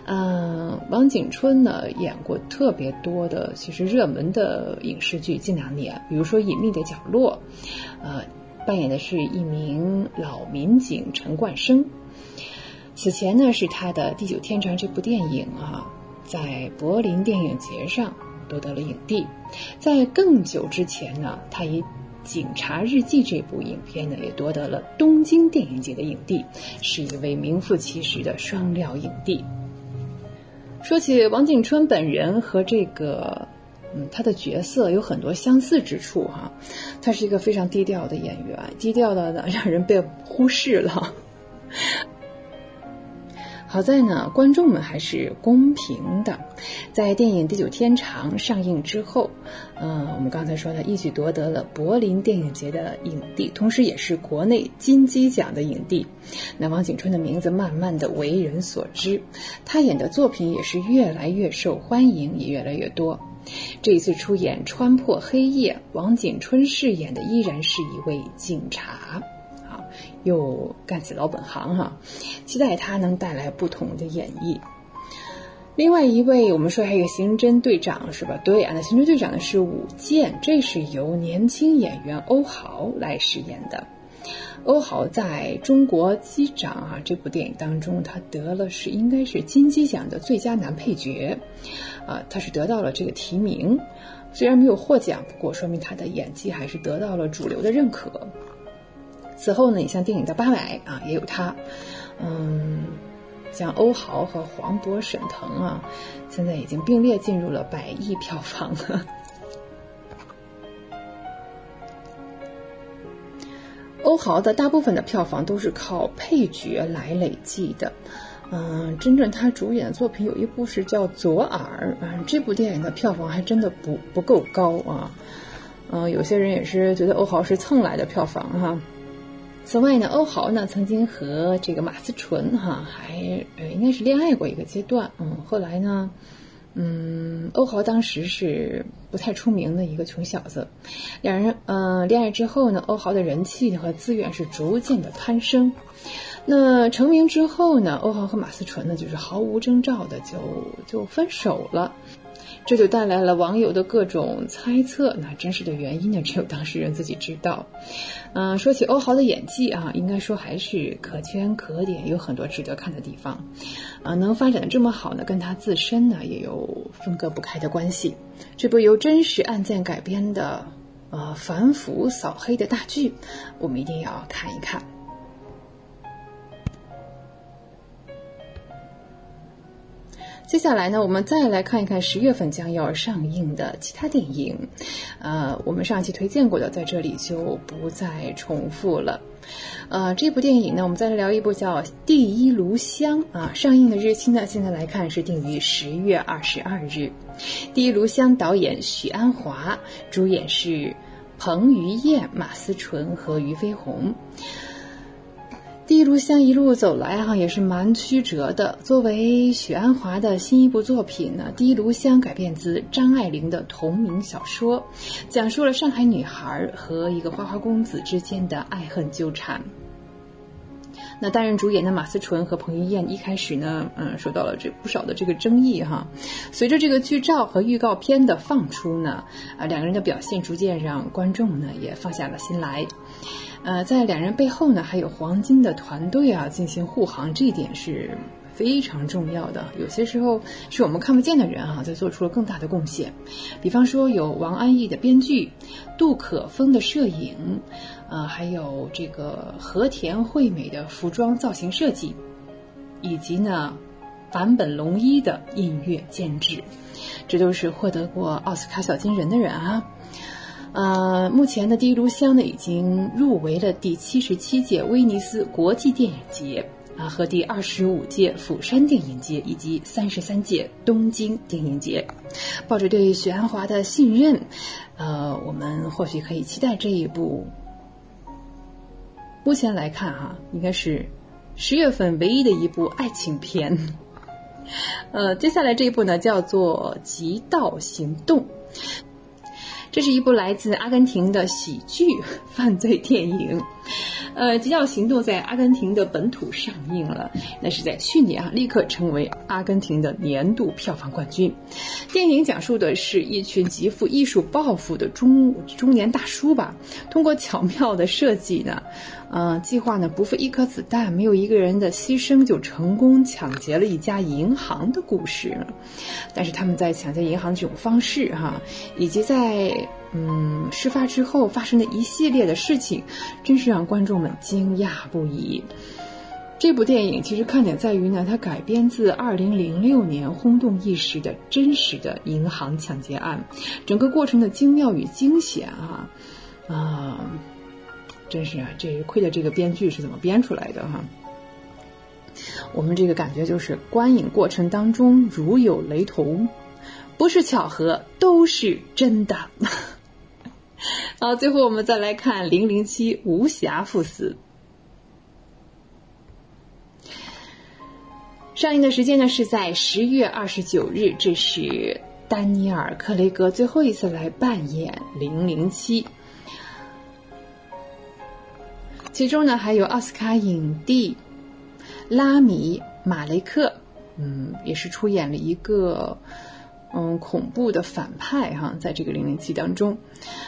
嗯，王景春呢，演过特别多的其实热门的影视剧，近两年，比如说《隐秘的角落》，呃，扮演的是一名老民警陈冠生。此前呢，是他的《地久天长》这部电影啊，在柏林电影节上。夺得了影帝，在更久之前呢，他以《警察日记》这部影片呢，也夺得了东京电影节的影帝，是一位名副其实的双料影帝。说起王景春本人和这个，嗯，他的角色有很多相似之处哈，他是一个非常低调的演员，低调的呢让人被忽视了。好在呢，观众们还是公平的。在电影《地久天长》上映之后，嗯，我们刚才说的一举夺得了柏林电影节的影帝，同时也是国内金鸡奖的影帝。那王景春的名字慢慢的为人所知，他演的作品也是越来越受欢迎，也越来越多。这一次出演《穿破黑夜》，王景春饰演的依然是一位警察。又干起老本行哈，期待他能带来不同的演绎。另外一位，我们说还有刑侦队长是吧？对啊，那刑侦队长呢是武健，这是由年轻演员欧豪来饰演的。欧豪在中国机长啊这部电影当中，他得了是应该是金鸡奖的最佳男配角，啊，他是得到了这个提名，虽然没有获奖，不过说明他的演技还是得到了主流的认可。此后呢，你像电影的《八百》啊，也有他，嗯，像欧豪和黄渤、沈腾啊，现在已经并列进入了百亿票房了。[laughs] 欧豪的大部分的票房都是靠配角来累计的，嗯，真正他主演的作品有一部是叫《左耳》，嗯，这部电影的票房还真的不不够高啊，嗯，有些人也是觉得欧豪是蹭来的票房哈。此外呢，欧豪呢曾经和这个马思纯哈还呃应该是恋爱过一个阶段，嗯，后来呢，嗯，欧豪当时是不太出名的一个穷小子，两人嗯恋爱之后呢，欧豪的人气和资源是逐渐的攀升，那成名之后呢，欧豪和马思纯呢就是毫无征兆的就就分手了。这就带来了网友的各种猜测。那真实的原因呢，只有当事人自己知道。嗯，说起欧豪的演技啊，应该说还是可圈可点，有很多值得看的地方。啊，能发展的这么好呢，跟他自身呢也有分割不开的关系。这部由真实案件改编的呃反腐扫黑的大剧，我们一定要看一看。接下来呢，我们再来看一看十月份将要上映的其他电影。呃，我们上期推荐过的，在这里就不再重复了。呃，这部电影呢，我们再来聊一部叫《第一炉香》啊。上映的日期呢，现在来看是定于十月二十二日。《第一炉香》导演许鞍华，主演是彭于晏、马思纯和俞飞鸿。第一炉香一路走来哈，也是蛮曲折的。作为许鞍华的新一部作品呢，《第一炉香》改编自张爱玲的同名小说，讲述了上海女孩和一个花花公子之间的爱恨纠缠。那担任主演的马思纯和彭于晏一开始呢，嗯，受到了这不少的这个争议哈。随着这个剧照和预告片的放出呢，啊，两个人的表现逐渐让观众呢也放下了心来。呃，在两人背后呢，还有黄金的团队啊，进行护航，这一点是非常重要的。有些时候是我们看不见的人啊，在做出了更大的贡献。比方说，有王安忆的编剧，杜可风的摄影，呃，还有这个和田惠美的服装造型设计，以及呢，坂本龙一的音乐监制，这都是获得过奥斯卡小金人的人啊。呃，目前的《第一炉香》呢，已经入围了第七十七届威尼斯国际电影节啊，和第二十五届釜山电影节以及三十三届东京电影节。抱着对许鞍华的信任，呃，我们或许可以期待这一部。目前来看，哈，应该是十月份唯一的一部爱情片。[laughs] 呃，接下来这一部呢，叫做《极道行动》。这是一部来自阿根廷的喜剧犯罪电影，[laughs] 呃，《极道行动》在阿根廷的本土上映了，那是在去年啊，立刻成为阿根廷的年度票房冠军。电影讲述的是一群极富艺术抱负的中中年大叔吧，通过巧妙的设计呢。呃，计划呢不费一颗子弹，没有一个人的牺牲就成功抢劫了一家银行的故事。但是他们在抢劫银行这种方式哈，以及在嗯事发之后发生的一系列的事情，真是让观众们惊讶不已。这部电影其实看点在于呢，它改编自2006年轰动一时的真实的银行抢劫案，整个过程的精妙与惊险啊啊。真是啊，这亏的这个编剧是怎么编出来的哈？我们这个感觉就是观影过程当中如有雷同，不是巧合，都是真的。[laughs] 好，最后我们再来看《零零七：无暇赴死》，上映的时间呢是在十月二十九日，这是丹尼尔·克雷格最后一次来扮演零零七。其中呢，还有奥斯卡影帝拉米马雷克，嗯，也是出演了一个嗯恐怖的反派哈，在这个零零七当中，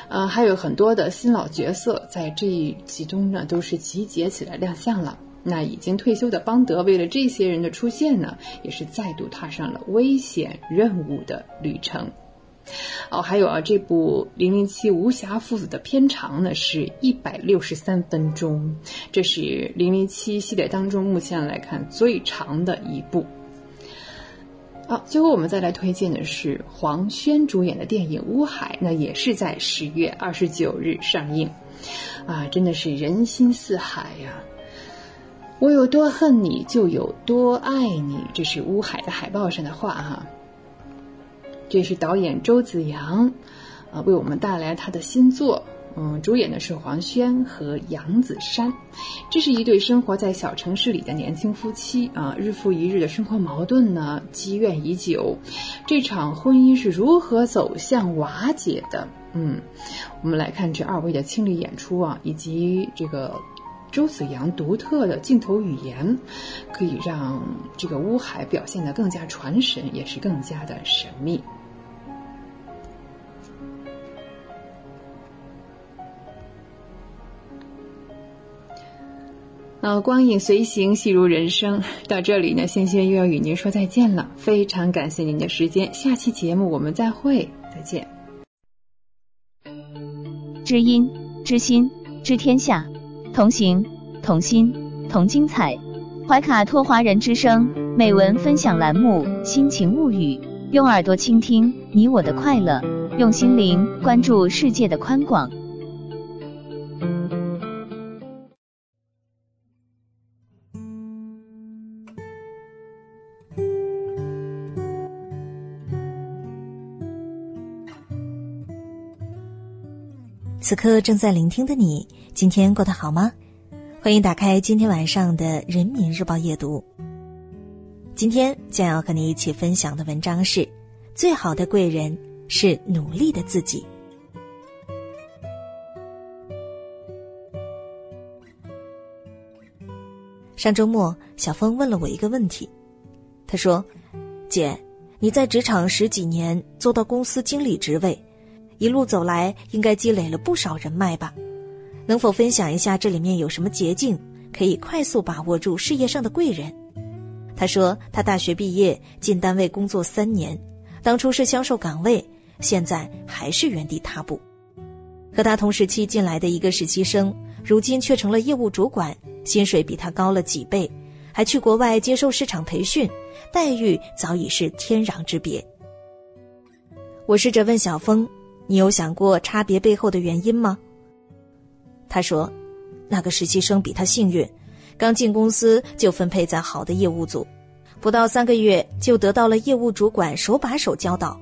呃，还有很多的新老角色在这一集中呢都是集结起来亮相了。那已经退休的邦德为了这些人的出现呢，也是再度踏上了危险任务的旅程。哦，还有啊，这部《零零七：无暇父子》的片长呢是一百六十三分钟，这是《零零七》系列当中目前来看最长的一部。好，最后我们再来推荐的是黄轩主演的电影《乌海》，那也是在十月二十九日上映。啊，真的是人心似海呀！我有多恨你，就有多爱你，这是乌海的海报上的话哈。这是导演周子阳，啊，为我们带来他的新作。嗯，主演的是黄轩和杨子姗。这是一对生活在小城市里的年轻夫妻啊，日复一日的生活矛盾呢，积怨已久。这场婚姻是如何走向瓦解的？嗯，我们来看这二位的倾力演出啊，以及这个周子阳独特的镜头语言，可以让这个乌海表现得更加传神，也是更加的神秘。呃，光影随行，戏如人生。到这里呢，仙仙又要与您说再见了。非常感谢您的时间，下期节目我们再会，再见。知音、知心、知天下，同行、同心、同精彩。怀卡托华人之声美文分享栏目《心情物语》，用耳朵倾听你我的快乐，用心灵关注世界的宽广。此刻正在聆听的你，今天过得好吗？欢迎打开今天晚上的《人民日报》夜读。今天将要和你一起分享的文章是：最好的贵人是努力的自己。上周末，小峰问了我一个问题，他说：“姐，你在职场十几年，做到公司经理职位。”一路走来，应该积累了不少人脉吧？能否分享一下这里面有什么捷径，可以快速把握住事业上的贵人？他说，他大学毕业进单位工作三年，当初是销售岗位，现在还是原地踏步。和他同时期进来的一个实习生，如今却成了业务主管，薪水比他高了几倍，还去国外接受市场培训，待遇早已是天壤之别。我试着问小峰。你有想过差别背后的原因吗？他说，那个实习生比他幸运，刚进公司就分配在好的业务组，不到三个月就得到了业务主管手把手教导，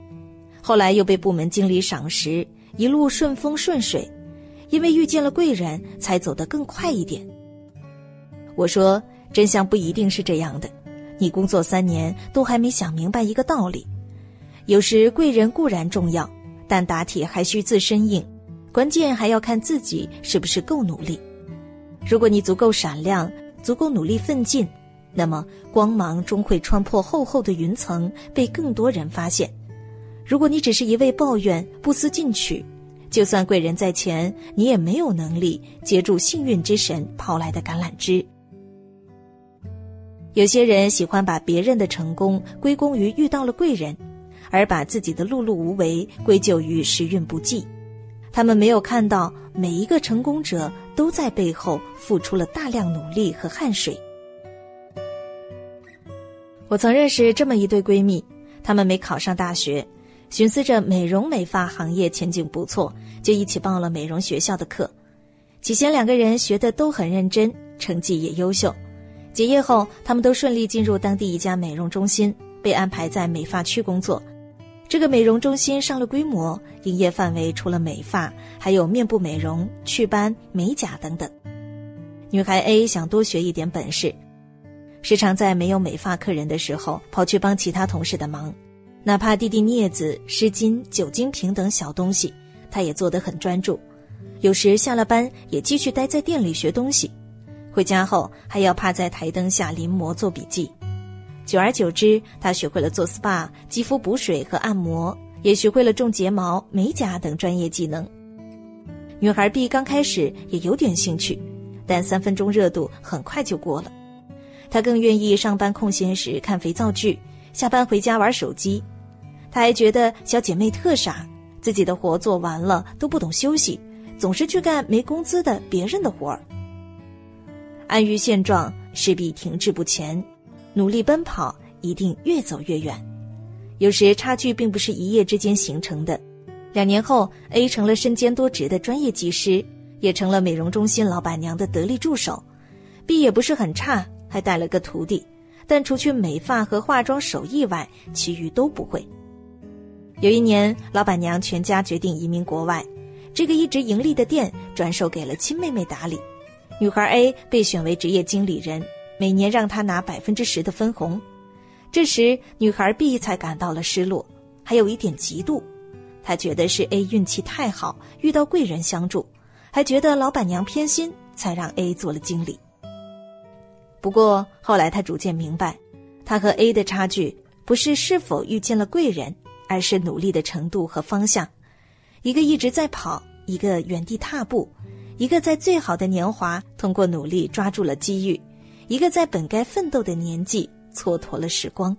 后来又被部门经理赏识，一路顺风顺水。因为遇见了贵人，才走得更快一点。我说，真相不一定是这样的，你工作三年都还没想明白一个道理，有时贵人固然重要。但打铁还需自身硬，关键还要看自己是不是够努力。如果你足够闪亮，足够努力奋进，那么光芒终会穿破厚厚的云层，被更多人发现。如果你只是一味抱怨、不思进取，就算贵人在前，你也没有能力接住幸运之神抛来的橄榄枝。有些人喜欢把别人的成功归功于遇到了贵人。而把自己的碌碌无为归咎于时运不济，他们没有看到每一个成功者都在背后付出了大量努力和汗水。我曾认识这么一对闺蜜，她们没考上大学，寻思着美容美发行业前景不错，就一起报了美容学校的课。起先两个人学的都很认真，成绩也优秀。结业后，他们都顺利进入当地一家美容中心，被安排在美发区工作。这个美容中心上了规模，营业范围除了美发，还有面部美容、祛斑、美甲等等。女孩 A 想多学一点本事，时常在没有美发客人的时候跑去帮其他同事的忙，哪怕递递镊子、湿巾、酒精瓶等小东西，她也做得很专注。有时下了班也继续待在店里学东西，回家后还要趴在台灯下临摹做笔记。久而久之，她学会了做 SPA、肌肤补水和按摩，也学会了种睫毛、美甲等专业技能。女孩 B 刚开始也有点兴趣，但三分钟热度很快就过了。她更愿意上班空闲时看肥皂剧，下班回家玩手机。她还觉得小姐妹特傻，自己的活做完了都不懂休息，总是去干没工资的别人的活儿。安于现状，势必停滞不前。努力奔跑，一定越走越远。有时差距并不是一夜之间形成的。两年后，A 成了身兼多职的专业技师，也成了美容中心老板娘的得力助手。B 也不是很差，还带了个徒弟，但除去美发和化妆手艺外，其余都不会。有一年，老板娘全家决定移民国外，这个一直盈利的店转手给了亲妹妹打理。女孩 A 被选为职业经理人。每年让他拿百分之十的分红，这时女孩 B 才感到了失落，还有一点嫉妒。她觉得是 A 运气太好，遇到贵人相助，还觉得老板娘偏心，才让 A 做了经理。不过后来她逐渐明白，她和 A 的差距不是是否遇见了贵人，而是努力的程度和方向。一个一直在跑，一个原地踏步；一个在最好的年华通过努力抓住了机遇，一个在本该奋斗的年纪蹉跎了时光。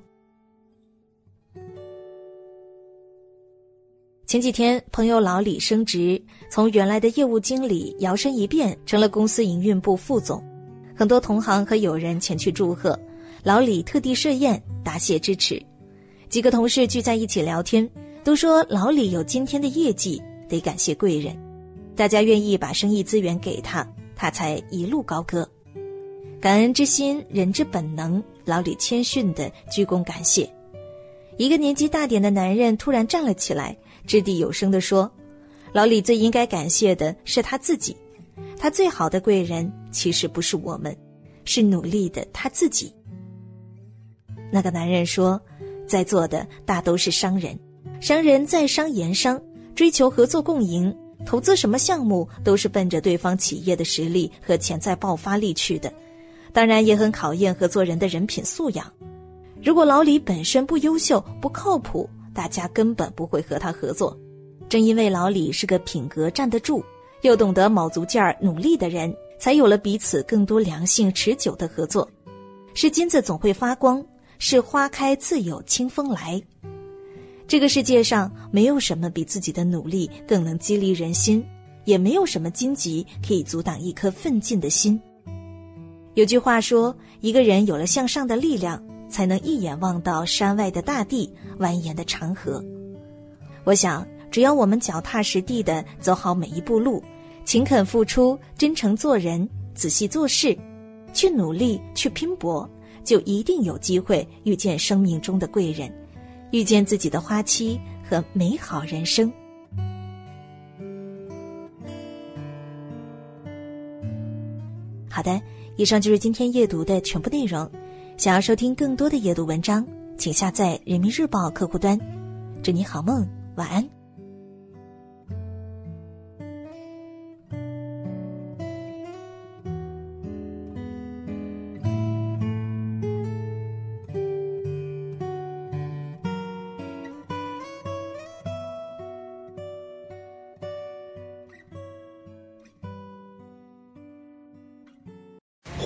前几天，朋友老李升职，从原来的业务经理摇身一变成了公司营运部副总，很多同行和友人前去祝贺，老李特地设宴答谢支持。几个同事聚在一起聊天，都说老李有今天的业绩得感谢贵人，大家愿意把生意资源给他，他才一路高歌。感恩之心，人之本能。老李谦逊的鞠躬感谢。一个年纪大点的男人突然站了起来。掷地有声地说：“老李最应该感谢的是他自己，他最好的贵人其实不是我们，是努力的他自己。”那个男人说：“在座的大都是商人，商人在商言商，追求合作共赢，投资什么项目都是奔着对方企业的实力和潜在爆发力去的，当然也很考验合作人的人品素养。如果老李本身不优秀、不靠谱。”大家根本不会和他合作，正因为老李是个品格站得住，又懂得卯足劲儿努力的人，才有了彼此更多良性持久的合作。是金子总会发光，是花开自有清风来。这个世界上没有什么比自己的努力更能激励人心，也没有什么荆棘可以阻挡一颗奋进的心。有句话说，一个人有了向上的力量。才能一眼望到山外的大地、蜿蜒的长河。我想，只要我们脚踏实地的走好每一步路，勤恳付出、真诚做人、仔细做事，去努力、去拼搏，就一定有机会遇见生命中的贵人，遇见自己的花期和美好人生。好的，以上就是今天阅读的全部内容。想要收听更多的阅读文章，请下载人民日报客户端。祝你好梦，晚安。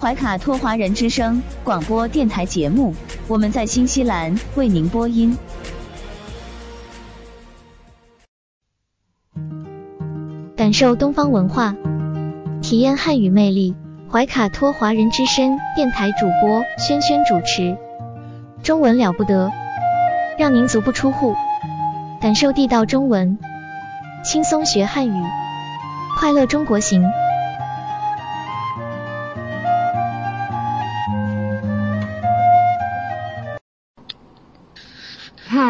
怀卡托华人之声广播电台节目，我们在新西兰为您播音。感受东方文化，体验汉语魅力。怀卡托华人之声电台主播轩轩主持，中文了不得，让您足不出户，感受地道中文，轻松学汉语，快乐中国行。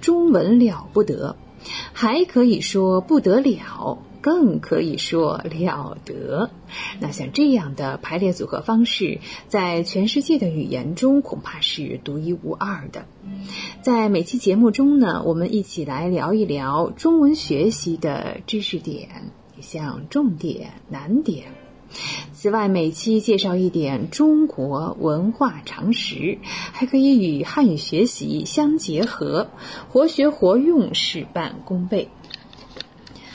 中文了不得，还可以说不得了，更可以说了得。那像这样的排列组合方式，在全世界的语言中恐怕是独一无二的。在每期节目中呢，我们一起来聊一聊中文学习的知识点，像重点、难点。此外，每期介绍一点中国文化常识，还可以与汉语学习相结合，活学活用，事半功倍。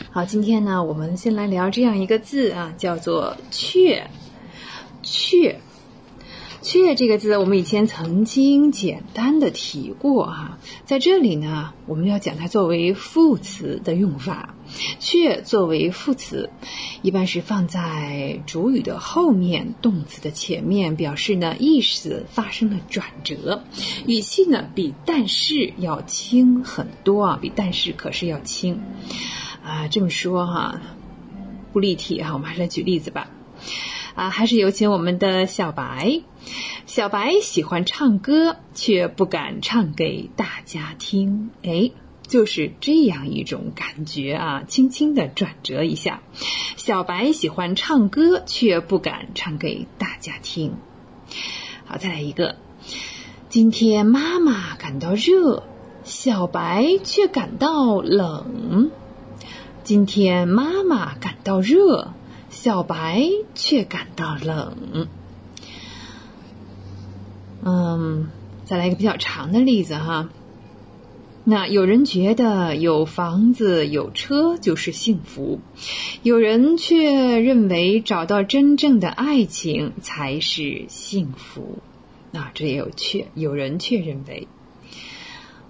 好，今天呢，我们先来聊这样一个字啊，叫做“雀”。雀，雀这个字，我们以前曾经简单的提过哈，在这里呢，我们要讲它作为副词的用法。却作为副词，一般是放在主语的后面，动词的前面，表示呢意思发生了转折，语气呢比但是要轻很多啊，比但是可是要轻啊。这么说哈，不立体哈，我们还是来举例子吧。啊，还是有请我们的小白。小白喜欢唱歌，却不敢唱给大家听。哎，就是这样一种感觉啊！轻轻的转折一下，小白喜欢唱歌，却不敢唱给大家听。好，再来一个。今天妈妈感到热，小白却感到冷。今天妈妈感到热。小白却感到冷。嗯，再来一个比较长的例子哈。那有人觉得有房子有车就是幸福，有人却认为找到真正的爱情才是幸福。那这也有却有人却认为。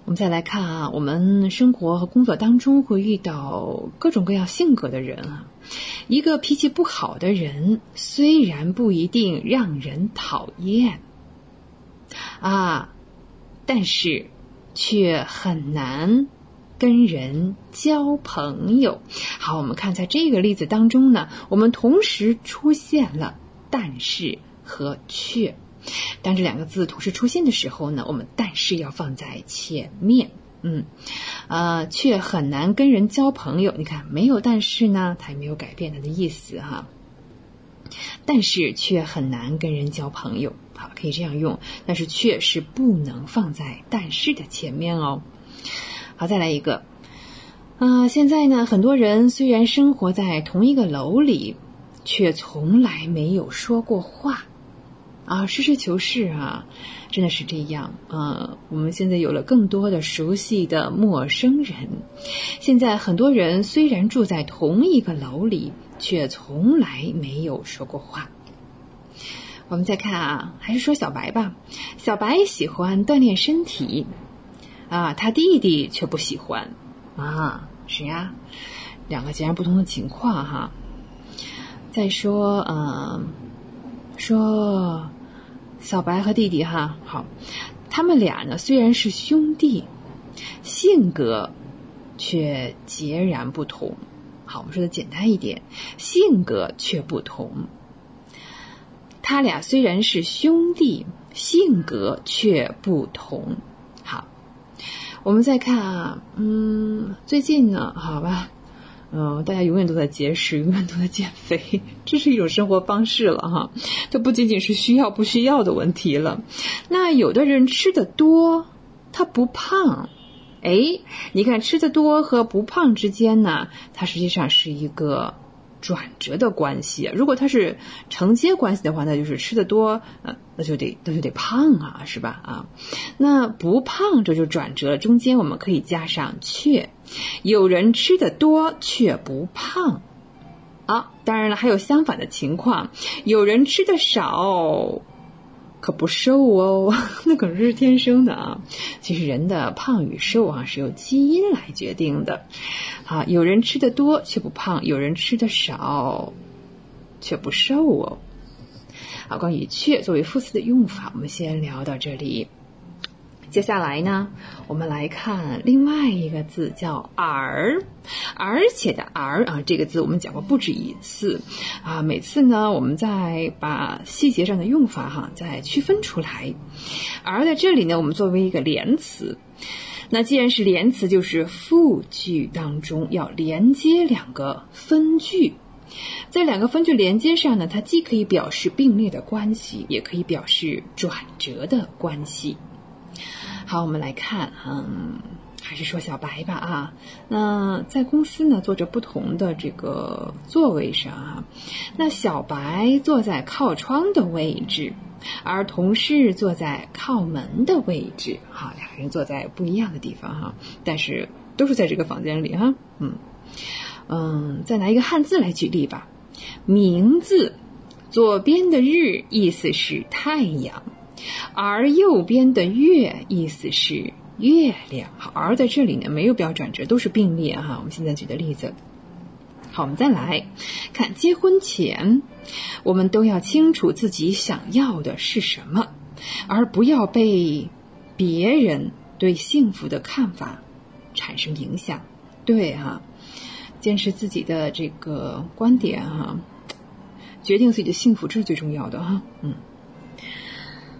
我们再来看啊，我们生活和工作当中会遇到各种各样性格的人啊。一个脾气不好的人，虽然不一定让人讨厌啊，但是却很难跟人交朋友。好，我们看在这个例子当中呢，我们同时出现了“但是”和“却”。当这两个字同时出现的时候呢，我们但是要放在前面，嗯，呃，却很难跟人交朋友。你看，没有但是呢，它也没有改变它的意思哈。但是却很难跟人交朋友，好，可以这样用。但是却是不能放在但是的前面哦。好，再来一个，啊，现在呢，很多人虽然生活在同一个楼里，却从来没有说过话。啊，实事求是啊，真的是这样。呃，我们现在有了更多的熟悉的陌生人。现在很多人虽然住在同一个楼里，却从来没有说过话。我们再看啊，还是说小白吧。小白喜欢锻炼身体，啊，他弟弟却不喜欢。啊，谁呀？两个截然不同的情况哈。再说，嗯，说。小白和弟弟哈好，他们俩呢虽然是兄弟，性格却截然不同。好，我们说的简单一点，性格却不同。他俩虽然是兄弟，性格却不同。好，我们再看啊，嗯，最近呢，好吧。嗯，大家永远都在节食，永远都在减肥，这是一种生活方式了哈。它不仅仅是需要不需要的问题了。那有的人吃的多，他不胖。哎，你看吃的多和不胖之间呢，它实际上是一个。转折的关系，如果它是承接关系的话，那就是吃的多，呃，那就得那就得胖啊，是吧？啊，那不胖这就转折了，中间我们可以加上却，有人吃的多却不胖，好，当然了，还有相反的情况，有人吃的少。可不瘦哦，[laughs] 那可是天生的啊。其实人的胖与瘦啊是由基因来决定的。啊，有人吃的多却不胖，有人吃的少却不瘦哦。好，关于“却”作为副词的用法，我们先聊到这里。接下来呢，我们来看另外一个字，叫“而”，而且的“而”啊，这个字我们讲过不止一次啊。每次呢，我们再把细节上的用法哈再区分出来。而在这里呢，我们作为一个连词，那既然是连词，就是复句当中要连接两个分句，在两个分句连接上呢，它既可以表示并列的关系，也可以表示转折的关系。好，我们来看，嗯，还是说小白吧啊。那在公司呢，坐着不同的这个座位上啊。那小白坐在靠窗的位置，而同事坐在靠门的位置。哈，两个人坐在不一样的地方哈，但是都是在这个房间里哈。嗯嗯，再拿一个汉字来举例吧，名字。左边的日意思是太阳，而右边的月意思是月亮。好，而在这里呢，没有标转折，都是并列哈。我们现在举的例子。好，我们再来看结婚前，我们都要清楚自己想要的是什么，而不要被别人对幸福的看法产生影响。对哈。坚持自己的这个观点哈，决定自己的幸福，这是最重要的哈。嗯，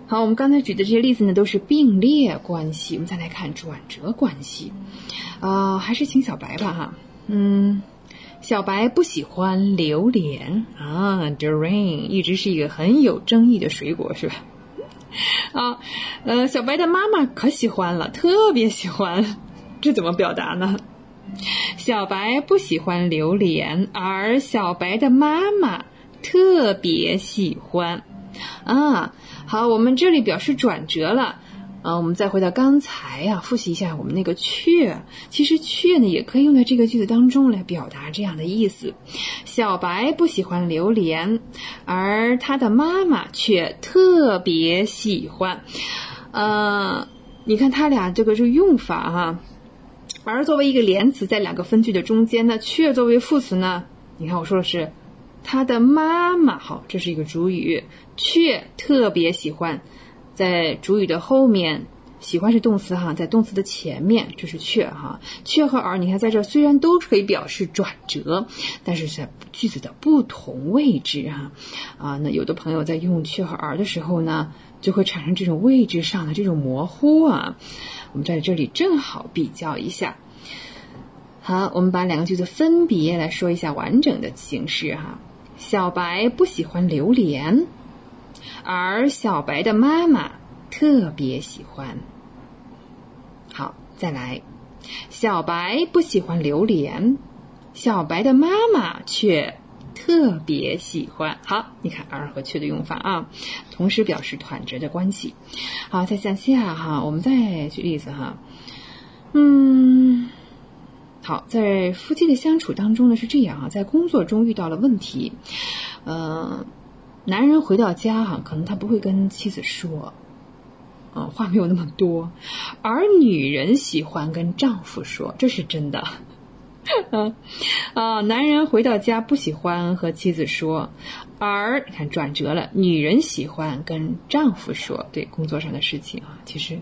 好，我们刚才举的这些例子呢，都是并列关系。我们再来看转折关系，啊，还是请小白吧哈。嗯，小白不喜欢榴莲啊 d u r a n 一直是一个很有争议的水果，是吧？[laughs] 啊，呃，小白的妈妈可喜欢了，特别喜欢，这怎么表达呢？小白不喜欢榴莲，而小白的妈妈特别喜欢。啊，好，我们这里表示转折了。啊，我们再回到刚才呀，复习一下我们那个却。其实却呢，也可以用在这个句子当中来表达这样的意思：小白不喜欢榴莲，而他的妈妈却特别喜欢。呃，你看他俩这个这个用法哈。而作为一个连词，在两个分句的中间呢，却作为副词呢，你看我说的是他的妈妈，好，这是一个主语，却特别喜欢，在主语的后面，喜欢是动词哈，在动词的前面，这是却哈，却和而，你看在这虽然都可以表示转折，但是在句子的不同位置哈，啊，那有的朋友在用却和而的时候呢，就会产生这种位置上的这种模糊啊。我们在这里正好比较一下。好，我们把两个句子分别来说一下完整的形式哈。小白不喜欢榴莲，而小白的妈妈特别喜欢。好，再来，小白不喜欢榴莲，小白的妈妈却特别喜欢。好，你看而和却的用法啊，同时表示团折的关系。好，再向下哈，我们再举例子哈。嗯。好，在夫妻的相处当中呢是这样啊，在工作中遇到了问题，呃，男人回到家哈，可能他不会跟妻子说，啊，话没有那么多，而女人喜欢跟丈夫说，这是真的，[laughs] 啊啊，男人回到家不喜欢和妻子说，而你看转折了，女人喜欢跟丈夫说，对工作上的事情啊，其实。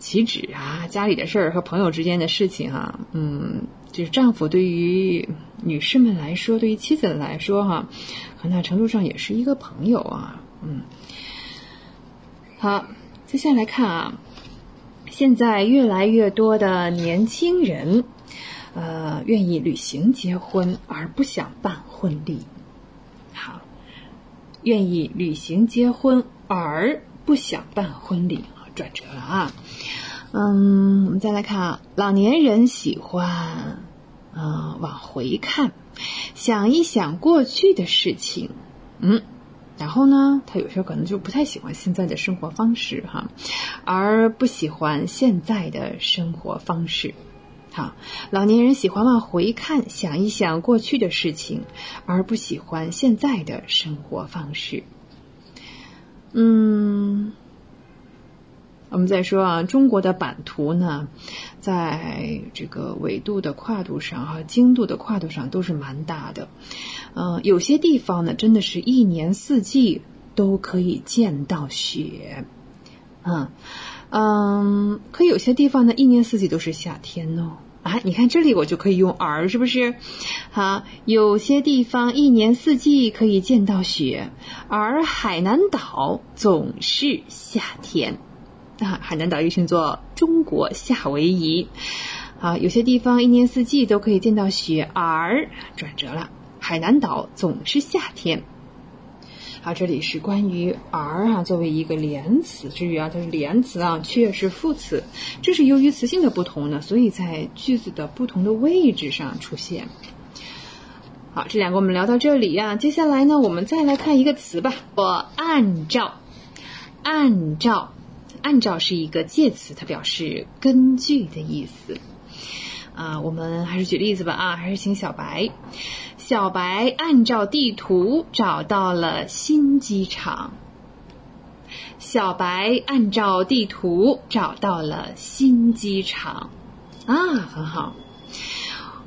岂止啊，家里的事儿和朋友之间的事情哈，嗯，就是丈夫对于女士们来说，对于妻子来说哈，很大程度上也是一个朋友啊，嗯。好，接下来看啊，现在越来越多的年轻人，呃，愿意旅行结婚而不想办婚礼。好，愿意旅行结婚而不想办婚礼。转折了啊，嗯，我们再来看啊，老年人喜欢啊往回看，想一想过去的事情，嗯，然后呢，他有时候可能就不太喜欢现在的生活方式哈，而不喜欢现在的生活方式。好，老年人喜欢往回看，想一想过去的事情，而不喜欢现在的生活方式。嗯。我们再说啊，中国的版图呢，在这个纬度的跨度上和经度的跨度上都是蛮大的。嗯，有些地方呢，真的是一年四季都可以见到雪。嗯嗯，可有些地方呢，一年四季都是夏天哦。啊，你看这里我就可以用而，是不是？好，有些地方一年四季可以见到雪，而海南岛总是夏天。啊，海南岛又称作中国夏威夷。好，有些地方一年四季都可以见到雪，而转折了，海南岛总是夏天。好，这里是关于而啊，作为一个连词，至于啊，它是连词啊，却是副词。这是由于词性的不同呢，所以在句子的不同的位置上出现。好，这两个我们聊到这里呀，接下来呢，我们再来看一个词吧。我按照，按照。按照是一个介词，它表示根据的意思。啊，我们还是举例子吧。啊，还是请小白。小白按照地图找到了新机场。小白按照地图找到了新机场，啊，很好。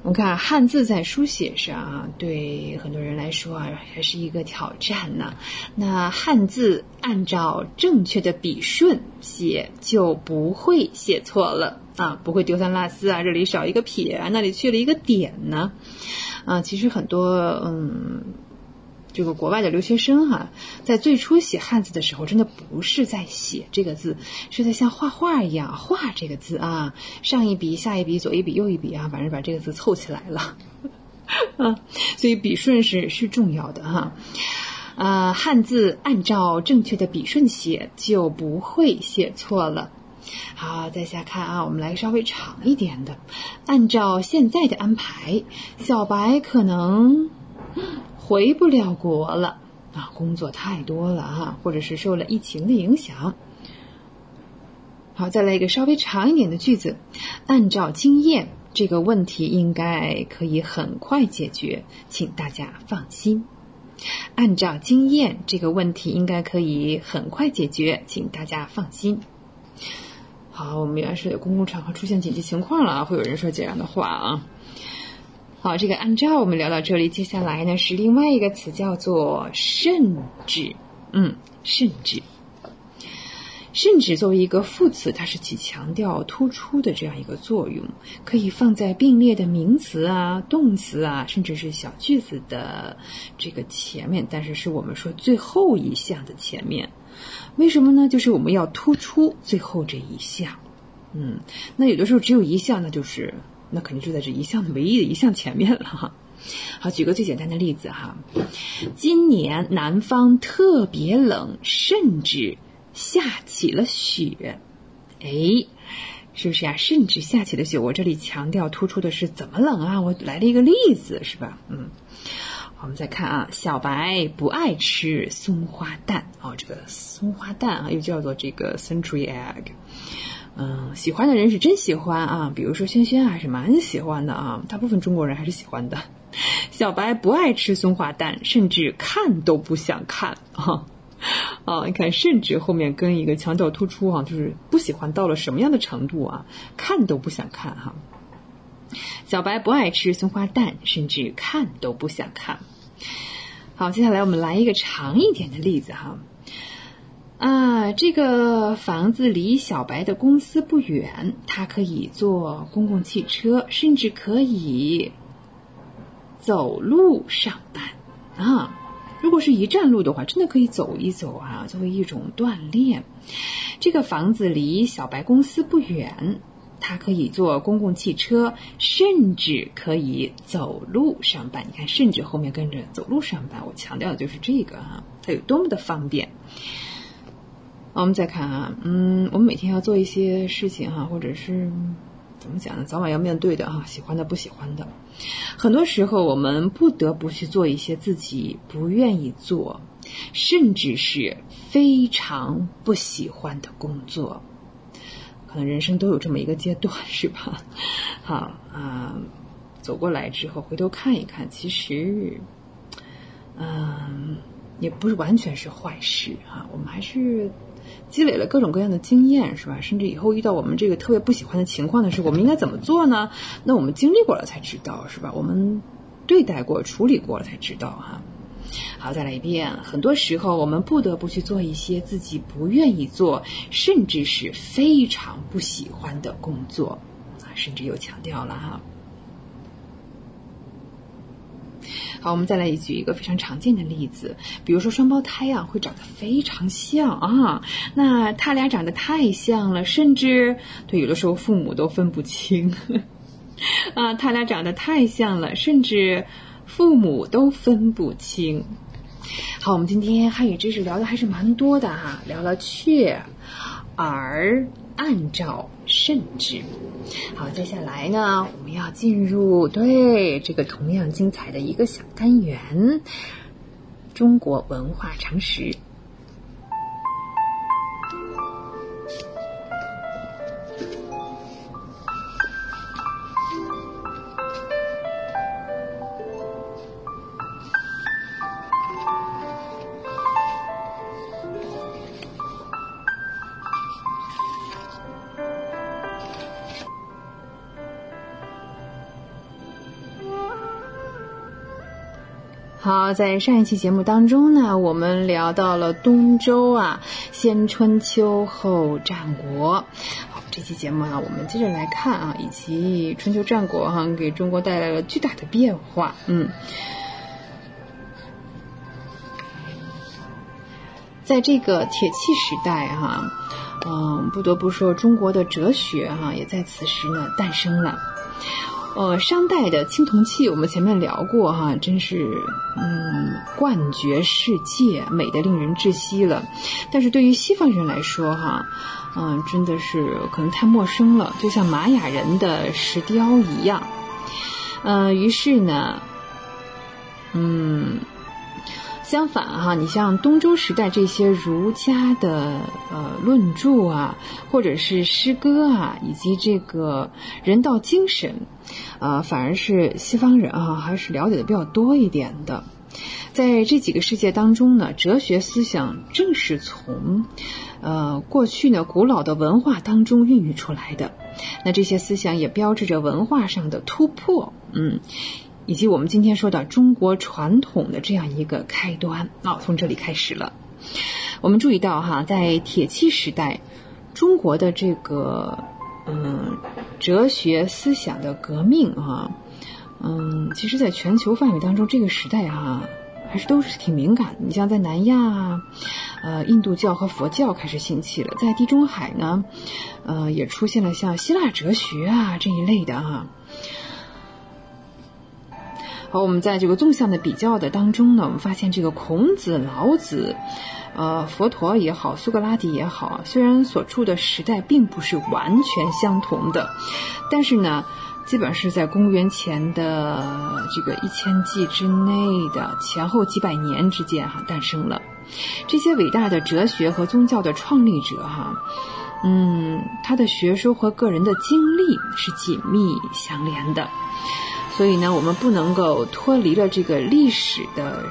我们看汉字在书写上啊，对很多人来说啊，还是一个挑战呢。那汉字按照正确的笔顺写，就不会写错了啊，不会丢三落四啊，这里少一个撇啊，那里去了一个点呢。啊，其实很多嗯。这个国外的留学生哈，在最初写汉字的时候，真的不是在写这个字，是在像画画一样画这个字啊，上一笔下一笔左一笔右一笔啊，反正把这个字凑起来了，[laughs] 啊，所以笔顺是是重要的哈，啊，汉字按照正确的笔顺写，就不会写错了。好，再下看啊，我们来稍微长一点的，按照现在的安排，小白可能。回不了国了啊，工作太多了哈，或者是受了疫情的影响。好，再来一个稍微长一点的句子。按照经验，这个问题应该可以很快解决，请大家放心。按照经验，这个问题应该可以很快解决，请大家放心。好，我们原来是有公共场合出现紧急情况了，会有人说这样的话啊。好，这个按照我们聊到这里，接下来呢是另外一个词，叫做甚至。嗯，甚至，甚至作为一个副词，它是起强调、突出的这样一个作用，可以放在并列的名词啊、动词啊，甚至是小句子的这个前面，但是是我们说最后一项的前面。为什么呢？就是我们要突出最后这一项。嗯，那有的时候只有一项，那就是。那肯定就在这一项唯一的一项前面了哈。好，举个最简单的例子哈，今年南方特别冷，甚至下起了雪。哎，是不是呀？甚至下起了雪。我这里强调突出的是怎么冷啊？我来了一个例子是吧？嗯，我们再看啊，小白不爱吃松花蛋哦，这个松花蛋啊，又叫做这个 century egg。嗯，喜欢的人是真喜欢啊，比如说轩轩还是蛮喜欢的啊，大部分中国人还是喜欢的。[laughs] 小白不爱吃松花蛋，甚至看都不想看啊。啊，你看，甚至后面跟一个强调突出啊，就是不喜欢到了什么样的程度啊，看都不想看哈。小白不爱吃松花蛋，甚至看都不想看。好，接下来我们来一个长一点的例子哈。啊，这个房子离小白的公司不远，他可以坐公共汽车，甚至可以走路上班啊。如果是一站路的话，真的可以走一走啊，作为一种锻炼。这个房子离小白公司不远，他可以坐公共汽车，甚至可以走路上班。你看，甚至后面跟着走路上班，我强调的就是这个啊，它有多么的方便。我们再看啊，嗯，我们每天要做一些事情哈，或者是怎么讲呢？早晚要面对的哈，喜欢的不喜欢的，很多时候我们不得不去做一些自己不愿意做，甚至是非常不喜欢的工作。可能人生都有这么一个阶段，[laughs] 是吧？好啊，走过来之后回头看一看，其实，嗯，也不是完全是坏事哈。我们还是。积累了各种各样的经验，是吧？甚至以后遇到我们这个特别不喜欢的情况的时候，我们应该怎么做呢？那我们经历过了才知道，是吧？我们对待过、处理过了才知道，哈。好，再来一遍。很多时候，我们不得不去做一些自己不愿意做，甚至是非常不喜欢的工作，啊，甚至又强调了哈。好，我们再来举一个非常常见的例子，比如说双胞胎啊，会长得非常像啊，那他俩长得太像了，甚至对有的时候父母都分不清 [laughs] 啊，他俩长得太像了，甚至父母都分不清。好，我们今天汉语知识聊的还是蛮多的哈，聊了却，而。按照甚至，好，接下来呢，我们要进入对这个同样精彩的一个小单元——中国文化常识。好，在上一期节目当中呢，我们聊到了东周啊，先春秋后战国。好，这期节目啊，我们接着来看啊，以及春秋战国哈，给中国带来了巨大的变化。嗯，在这个铁器时代哈，嗯，不得不说，中国的哲学哈，也在此时呢诞生了。呃，商代的青铜器，我们前面聊过哈，真是嗯冠绝世界，美得令人窒息了。但是对于西方人来说哈，嗯，真的是可能太陌生了，就像玛雅人的石雕一样。嗯，于是呢，嗯。相反哈，你像东周时代这些儒家的呃论著啊，或者是诗歌啊，以及这个人道精神，呃，反而是西方人啊还是了解的比较多一点的。在这几个世界当中呢，哲学思想正是从呃过去呢古老的文化当中孕育出来的。那这些思想也标志着文化上的突破，嗯。以及我们今天说的中国传统的这样一个开端啊，从这里开始了。我们注意到哈，在铁器时代，中国的这个嗯哲学思想的革命啊，嗯，其实在全球范围当中，这个时代哈还是都是挺敏感的。你像在南亚，呃，印度教和佛教开始兴起了，在地中海呢，呃，也出现了像希腊哲学啊这一类的哈。好，我们在这个纵向的比较的当中呢，我们发现这个孔子、老子，呃，佛陀也好，苏格拉底也好，虽然所处的时代并不是完全相同的，但是呢，基本是在公元前的这个一千纪之内的前后几百年之间哈诞生了这些伟大的哲学和宗教的创立者哈，嗯，他的学说和个人的经历是紧密相连的。所以呢，我们不能够脱离了这个历史的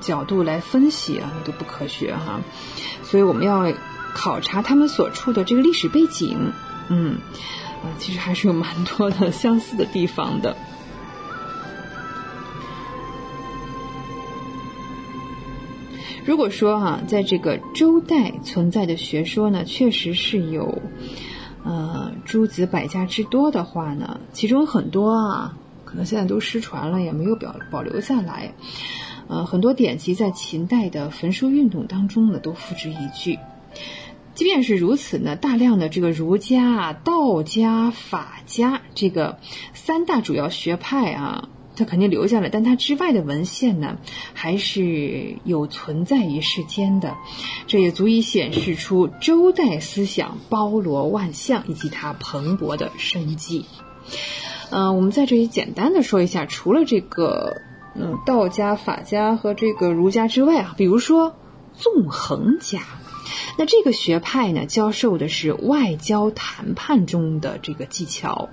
角度来分析啊，那都不科学哈。所以我们要考察他们所处的这个历史背景，嗯，啊，其实还是有蛮多的相似的地方的。如果说哈，在这个周代存在的学说呢，确实是有呃诸子百家之多的话呢，其中很多啊。可能现在都失传了，也没有保保留下来。呃，很多典籍在秦代的焚书运动当中呢，都付之一炬。即便是如此呢，大量的这个儒家、道家、法家这个三大主要学派啊，它肯定留下了，但它之外的文献呢，还是有存在于世间的。这也足以显示出周代思想包罗万象以及它蓬勃的生机。嗯，我们在这里简单的说一下，除了这个嗯道家、法家和这个儒家之外啊，比如说纵横家，那这个学派呢，教授的是外交谈判中的这个技巧，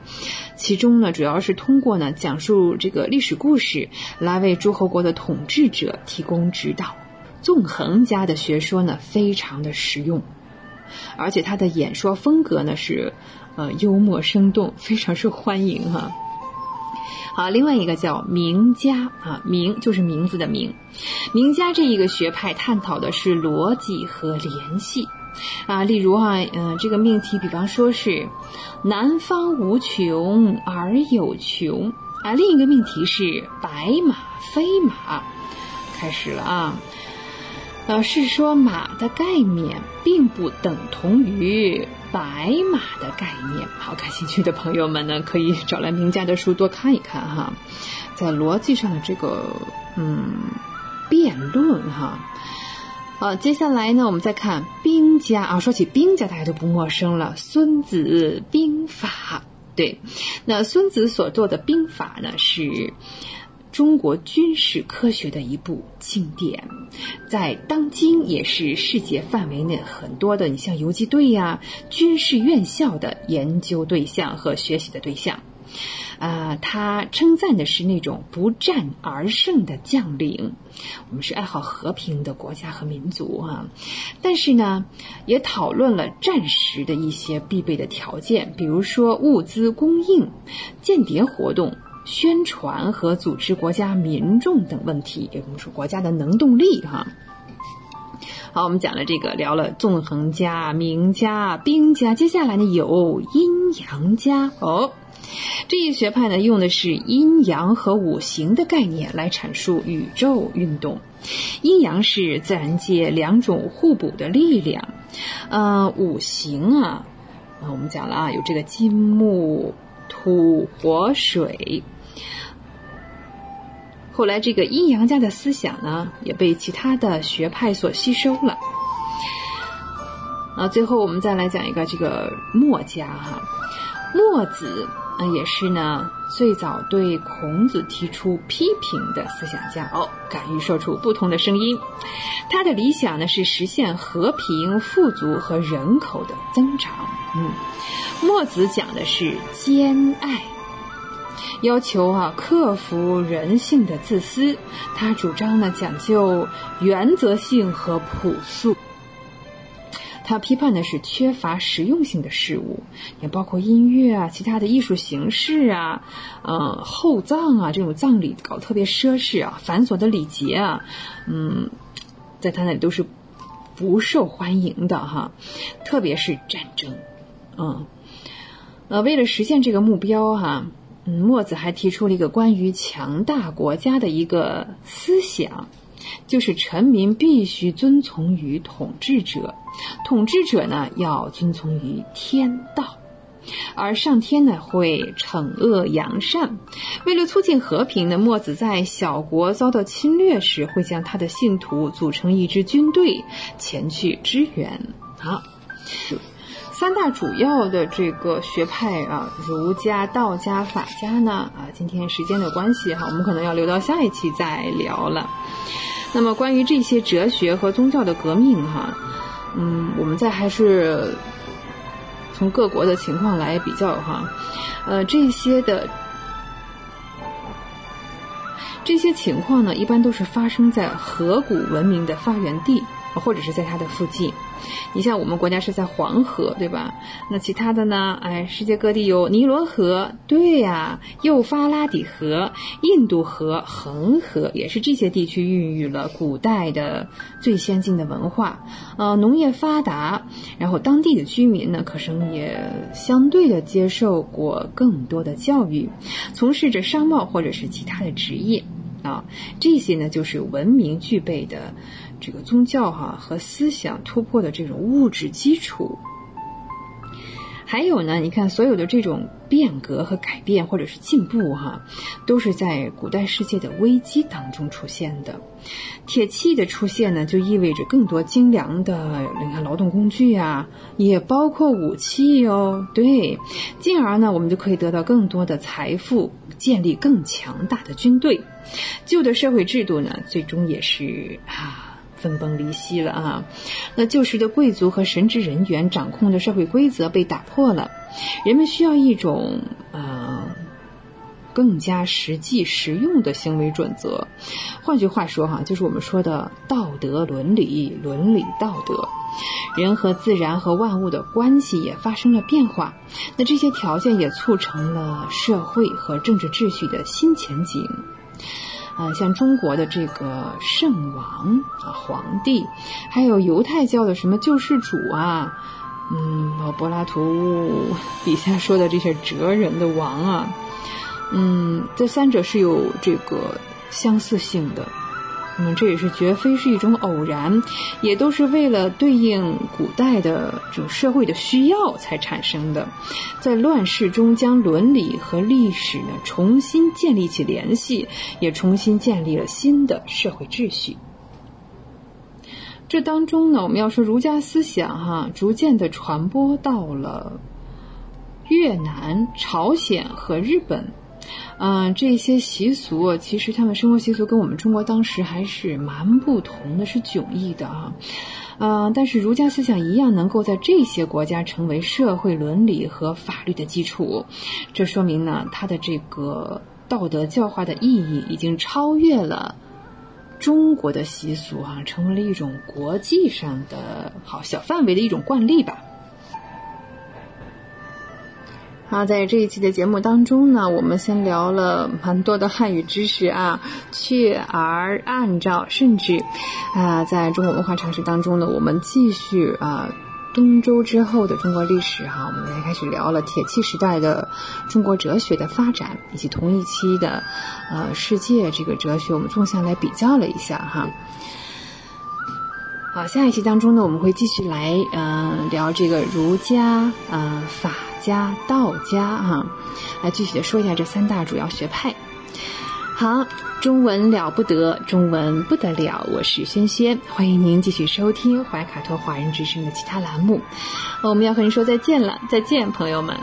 其中呢，主要是通过呢讲述这个历史故事来为诸侯国的统治者提供指导。纵横家的学说呢，非常的实用，而且他的演说风格呢是。呃，幽默生动，非常受欢迎哈。好，另外一个叫名家啊，名就是名字的名。名家这一个学派探讨的是逻辑和联系啊。例如哈，嗯，这个命题，比方说是南方无穷而有穷啊。另一个命题是白马非马，开始了啊。呃，是说马的概念并不等同于。白马的概念，好，感兴趣的朋友们呢，可以找来名家的书多看一看哈，在逻辑上的这个嗯辩论哈。好，接下来呢，我们再看兵家啊，说起兵家，大家都不陌生了，《孙子兵法》对，那孙子所做的兵法呢是。中国军事科学的一部经典，在当今也是世界范围内很多的，你像游击队呀、军事院校的研究对象和学习的对象。啊，他称赞的是那种不战而胜的将领。我们是爱好和平的国家和民族啊，但是呢，也讨论了战时的一些必备的条件，比如说物资供应、间谍活动。宣传和组织国家民众等问题，也我们说国家的能动力哈。好，我们讲了这个，聊了纵横家、名家、兵家，接下来呢有阴阳家哦。这一学派呢用的是阴阳和五行的概念来阐述宇宙运动。阴阳是自然界两种互补的力量，呃，五行啊，啊，我们讲了啊，有这个金木土火水。后来，这个阴阳家的思想呢，也被其他的学派所吸收了。啊，最后我们再来讲一个这个墨家哈，墨子啊也是呢最早对孔子提出批评的思想家哦，敢于说出不同的声音。他的理想呢是实现和平、富足和人口的增长。嗯，墨子讲的是兼爱。要求啊，克服人性的自私。他主张呢，讲究原则性和朴素。他批判的是缺乏实用性的事物，也包括音乐啊、其他的艺术形式啊、呃厚葬啊这种葬礼搞特别奢侈啊、繁琐的礼节啊，嗯，在他那里都是不受欢迎的哈。特别是战争，嗯，呃，为了实现这个目标哈。墨子还提出了一个关于强大国家的一个思想，就是臣民必须遵从于统治者，统治者呢要遵从于天道，而上天呢会惩恶扬善。为了促进和平呢，墨子在小国遭到侵略时，会将他的信徒组成一支军队前去支援。好。三大主要的这个学派啊，儒家、道家、法家呢啊，今天时间的关系哈，我们可能要留到下一期再聊了。那么关于这些哲学和宗教的革命哈，嗯，我们再还是从各国的情况来比较哈，呃，这些的这些情况呢，一般都是发生在河谷文明的发源地，或者是在它的附近。你像我们国家是在黄河，对吧？那其他的呢？哎，世界各地有尼罗河，对呀，幼发拉底河、印度河、恒河，也是这些地区孕育了古代的最先进的文化。呃，农业发达，然后当地的居民呢，可生也相对的接受过更多的教育，从事着商贸或者是其他的职业啊。这些呢，就是文明具备的。这个宗教哈和思想突破的这种物质基础，还有呢，你看所有的这种变革和改变或者是进步哈，都是在古代世界的危机当中出现的。铁器的出现呢，就意味着更多精良的你看劳动工具啊，也包括武器哦。对，进而呢，我们就可以得到更多的财富，建立更强大的军队。旧的社会制度呢，最终也是啊。分崩离析了啊！那旧时的贵族和神职人员掌控的社会规则被打破了，人们需要一种呃更加实际实用的行为准则。换句话说哈，就是我们说的道德伦理、伦理道德。人和自然和万物的关系也发生了变化，那这些条件也促成了社会和政治秩序的新前景。啊，像中国的这个圣王啊，皇帝，还有犹太教的什么救世主啊，嗯，柏拉图底下说的这些哲人的王啊，嗯，这三者是有这个相似性的。那么，这也是绝非是一种偶然，也都是为了对应古代的这种社会的需要才产生的，在乱世中将伦理和历史呢重新建立起联系，也重新建立了新的社会秩序。这当中呢，我们要说儒家思想哈，逐渐的传播到了越南、朝鲜和日本。嗯，这些习俗其实他们生活习俗跟我们中国当时还是蛮不同的，是迥异的啊。嗯，但是儒家思想一样能够在这些国家成为社会伦理和法律的基础，这说明呢，它的这个道德教化的意义已经超越了中国的习俗啊，成为了一种国际上的好小范围的一种惯例吧。啊，在这一期的节目当中呢，我们先聊了蛮多的汉语知识啊，却而按照甚至啊，在中国文化常识当中呢，我们继续啊。东周之后的中国历史哈，我们来开始聊了铁器时代的中国哲学的发展，以及同一期的呃世界这个哲学，我们纵向来比较了一下哈。好，下一期当中呢，我们会继续来呃聊这个儒家、呃法家、道家哈，来具体的说一下这三大主要学派。好。中文了不得，中文不得了。我是轩轩，欢迎您继续收听怀卡托华人之声的其他栏目。我们要和您说再见了，再见，朋友们。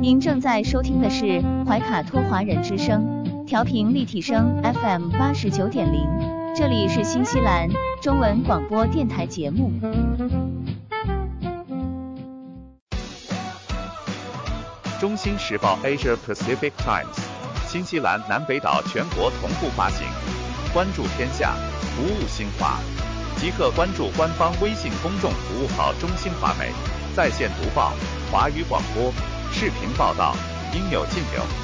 您正在收听的是怀卡托华人之声，调频立体声 FM 八十九点零，这里是新西兰中文广播电台节目。中新时报 Asia Pacific Times，新西兰南北岛全国同步发行。关注天下，服务新华，即刻关注官方微信公众服务号“中新华媒”，在线读报、华语广播、视频报道，应有尽有。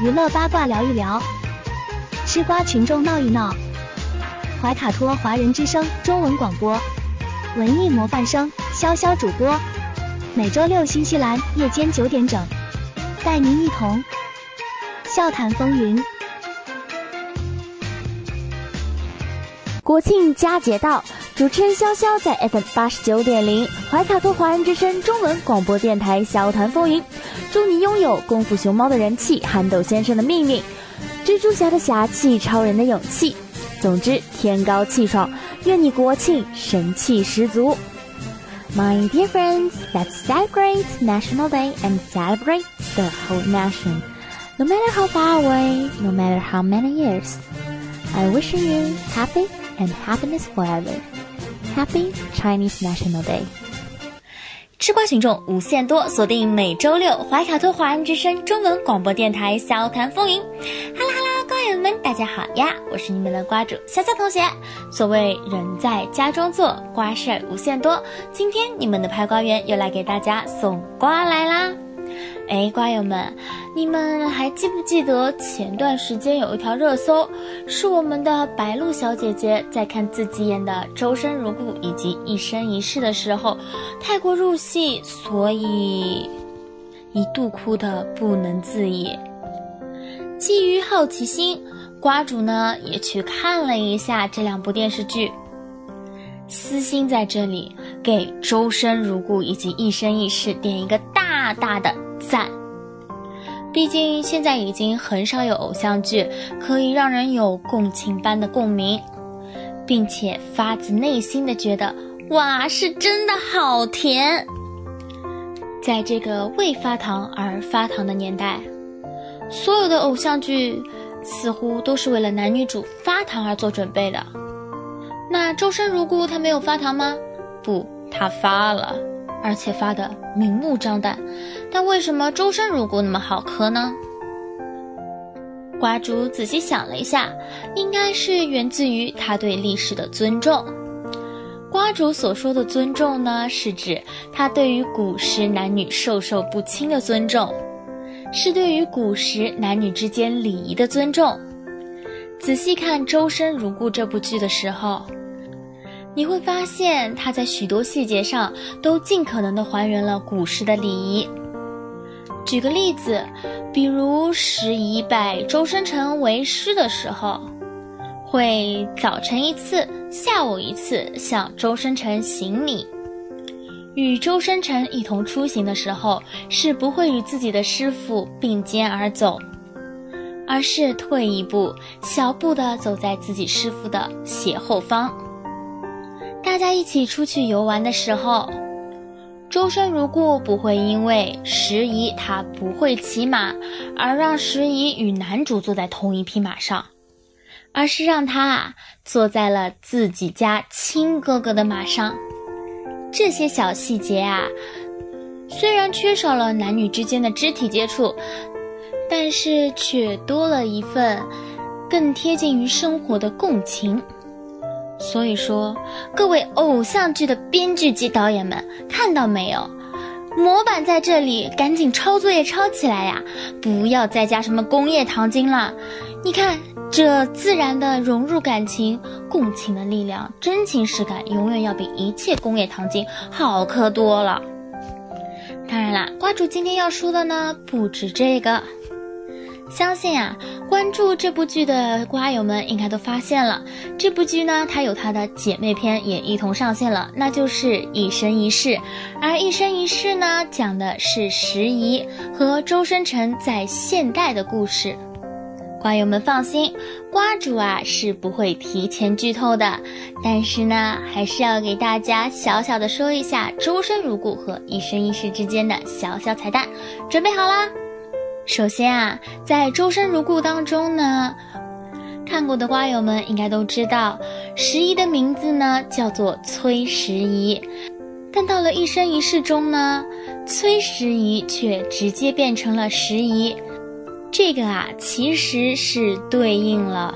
娱乐八卦聊一聊，吃瓜群众闹一闹。怀卡托华人之声中文广播，文艺模范生。潇潇主播，每周六新西兰夜间九点整，带您一同。笑谈风云，国庆佳节到，主持人潇潇在 FM 八十九点零怀卡托华人之声中文广播电台笑谈风云，祝你拥有功夫熊猫的人气，憨豆先生的命运，蜘蛛侠的侠气，超人的勇气，总之天高气爽，愿你国庆神气十足。My dear friends, let's celebrate National Day and celebrate the whole nation. No matter how far away, no matter how many years, I wish you happy and happiness forever. Happy Chinese National Day. 吃瓜群众无限多，锁定每周六怀卡托华人之声中文广播电台《笑谈风云》。哈喽哈喽，瓜友们，大家好呀！我是你们的瓜主潇潇同学。所谓人在家中坐，瓜事儿无限多。今天你们的拍瓜员又来给大家送瓜来啦！哎，瓜友们，你们还记不记得前段时间有一条热搜，是我们的白鹿小姐姐在看自己演的《周生如故》以及《一生一世》的时候，太过入戏，所以一度哭得不能自已。基于好奇心，瓜主呢也去看了一下这两部电视剧。私心在这里给《周生如故》以及《一生一世》点一个大大的。赞，毕竟现在已经很少有偶像剧可以让人有共情般的共鸣，并且发自内心的觉得哇，是真的好甜。在这个为发糖而发糖的年代，所有的偶像剧似乎都是为了男女主发糖而做准备的。那周生如故他没有发糖吗？不，他发了。而且发的明目张胆，但为什么周生如故那么好磕呢？瓜主仔细想了一下，应该是源自于他对历史的尊重。瓜主所说的尊重呢，是指他对于古时男女授受不亲的尊重，是对于古时男女之间礼仪的尊重。仔细看《周生如故》这部剧的时候。你会发现，他在许多细节上都尽可能的还原了古时的礼仪。举个例子，比如时仪拜周生辰为师的时候，会早晨一次，下午一次向周生辰行礼；与周生辰一同出行的时候，是不会与自己的师傅并肩而走，而是退一步，小步的走在自己师傅的斜后方。大家一起出去游玩的时候，周深如故不会因为时宜他不会骑马，而让时宜与男主坐在同一匹马上，而是让他啊坐在了自己家亲哥哥的马上。这些小细节啊，虽然缺少了男女之间的肢体接触，但是却多了一份更贴近于生活的共情。所以说，各位偶像剧的编剧及导演们，看到没有？模板在这里，赶紧抄作业抄起来呀！不要再加什么工业糖精了。你看，这自然的融入感情、共情的力量、真情实感，永远要比一切工业糖精好磕多了。当然啦，瓜主今天要说的呢，不止这个。相信啊，关注这部剧的瓜友们应该都发现了，这部剧呢，它有它的姐妹篇也一同上线了，那就是《一生一世》。而《一生一世》呢，讲的是时宜和周深辰在现代的故事。瓜友们放心，瓜主啊是不会提前剧透的，但是呢，还是要给大家小小的说一下周深如故和《一生一世》之间的小小彩蛋，准备好啦！首先啊，在《周深如故》当中呢，看过的瓜友们应该都知道，时宜的名字呢叫做崔时宜，但到了《一生一世》中呢，崔时宜却直接变成了时宜。这个啊，其实是对应了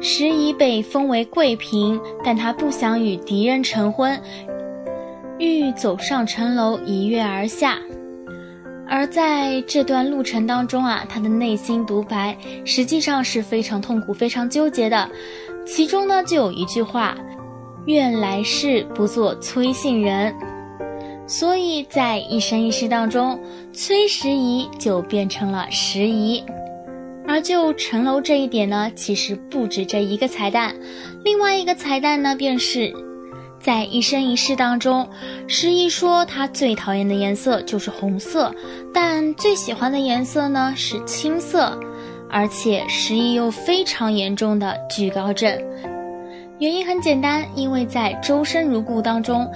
时宜被封为贵嫔，但她不想与敌人成婚，欲走上城楼一跃而下。而在这段路程当中啊，他的内心独白实际上是非常痛苦、非常纠结的。其中呢，就有一句话：“愿来世不做崔信人。”所以在一生一世当中，崔时宜就变成了时宜。而就城楼这一点呢，其实不止这一个彩蛋，另外一个彩蛋呢，便是。在一生一世当中，时宜说他最讨厌的颜色就是红色，但最喜欢的颜色呢是青色，而且时宜又非常严重的惧高症。原因很简单，因为在周身如故当中。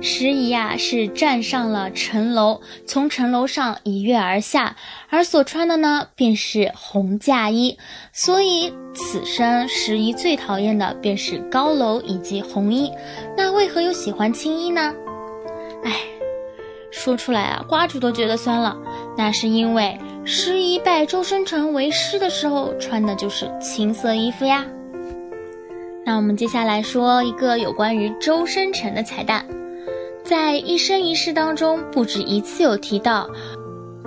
时宜呀是站上了城楼，从城楼上一跃而下，而所穿的呢便是红嫁衣，所以此生时宜最讨厌的便是高楼以及红衣。那为何又喜欢青衣呢？哎，说出来啊，瓜主都觉得酸了。那是因为时宜拜周生辰为师的时候穿的就是青色衣服呀。那我们接下来说一个有关于周生辰的彩蛋。在一生一世当中，不止一次有提到，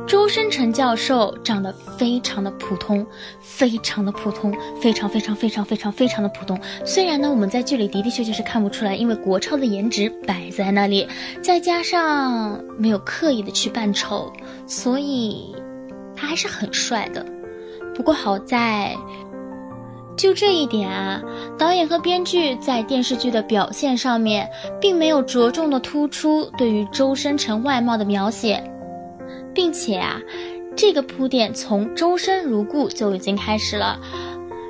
周深辰教授长得非常的普通，非常的普通，非常非常非常非常非常的普通。虽然呢，我们在剧里的的确确是看不出来，因为国超的颜值摆在那里，再加上没有刻意的去扮丑，所以他还是很帅的。不过好在。就这一点啊，导演和编剧在电视剧的表现上面，并没有着重的突出对于周深辰外貌的描写，并且啊，这个铺垫从周深如故就已经开始了，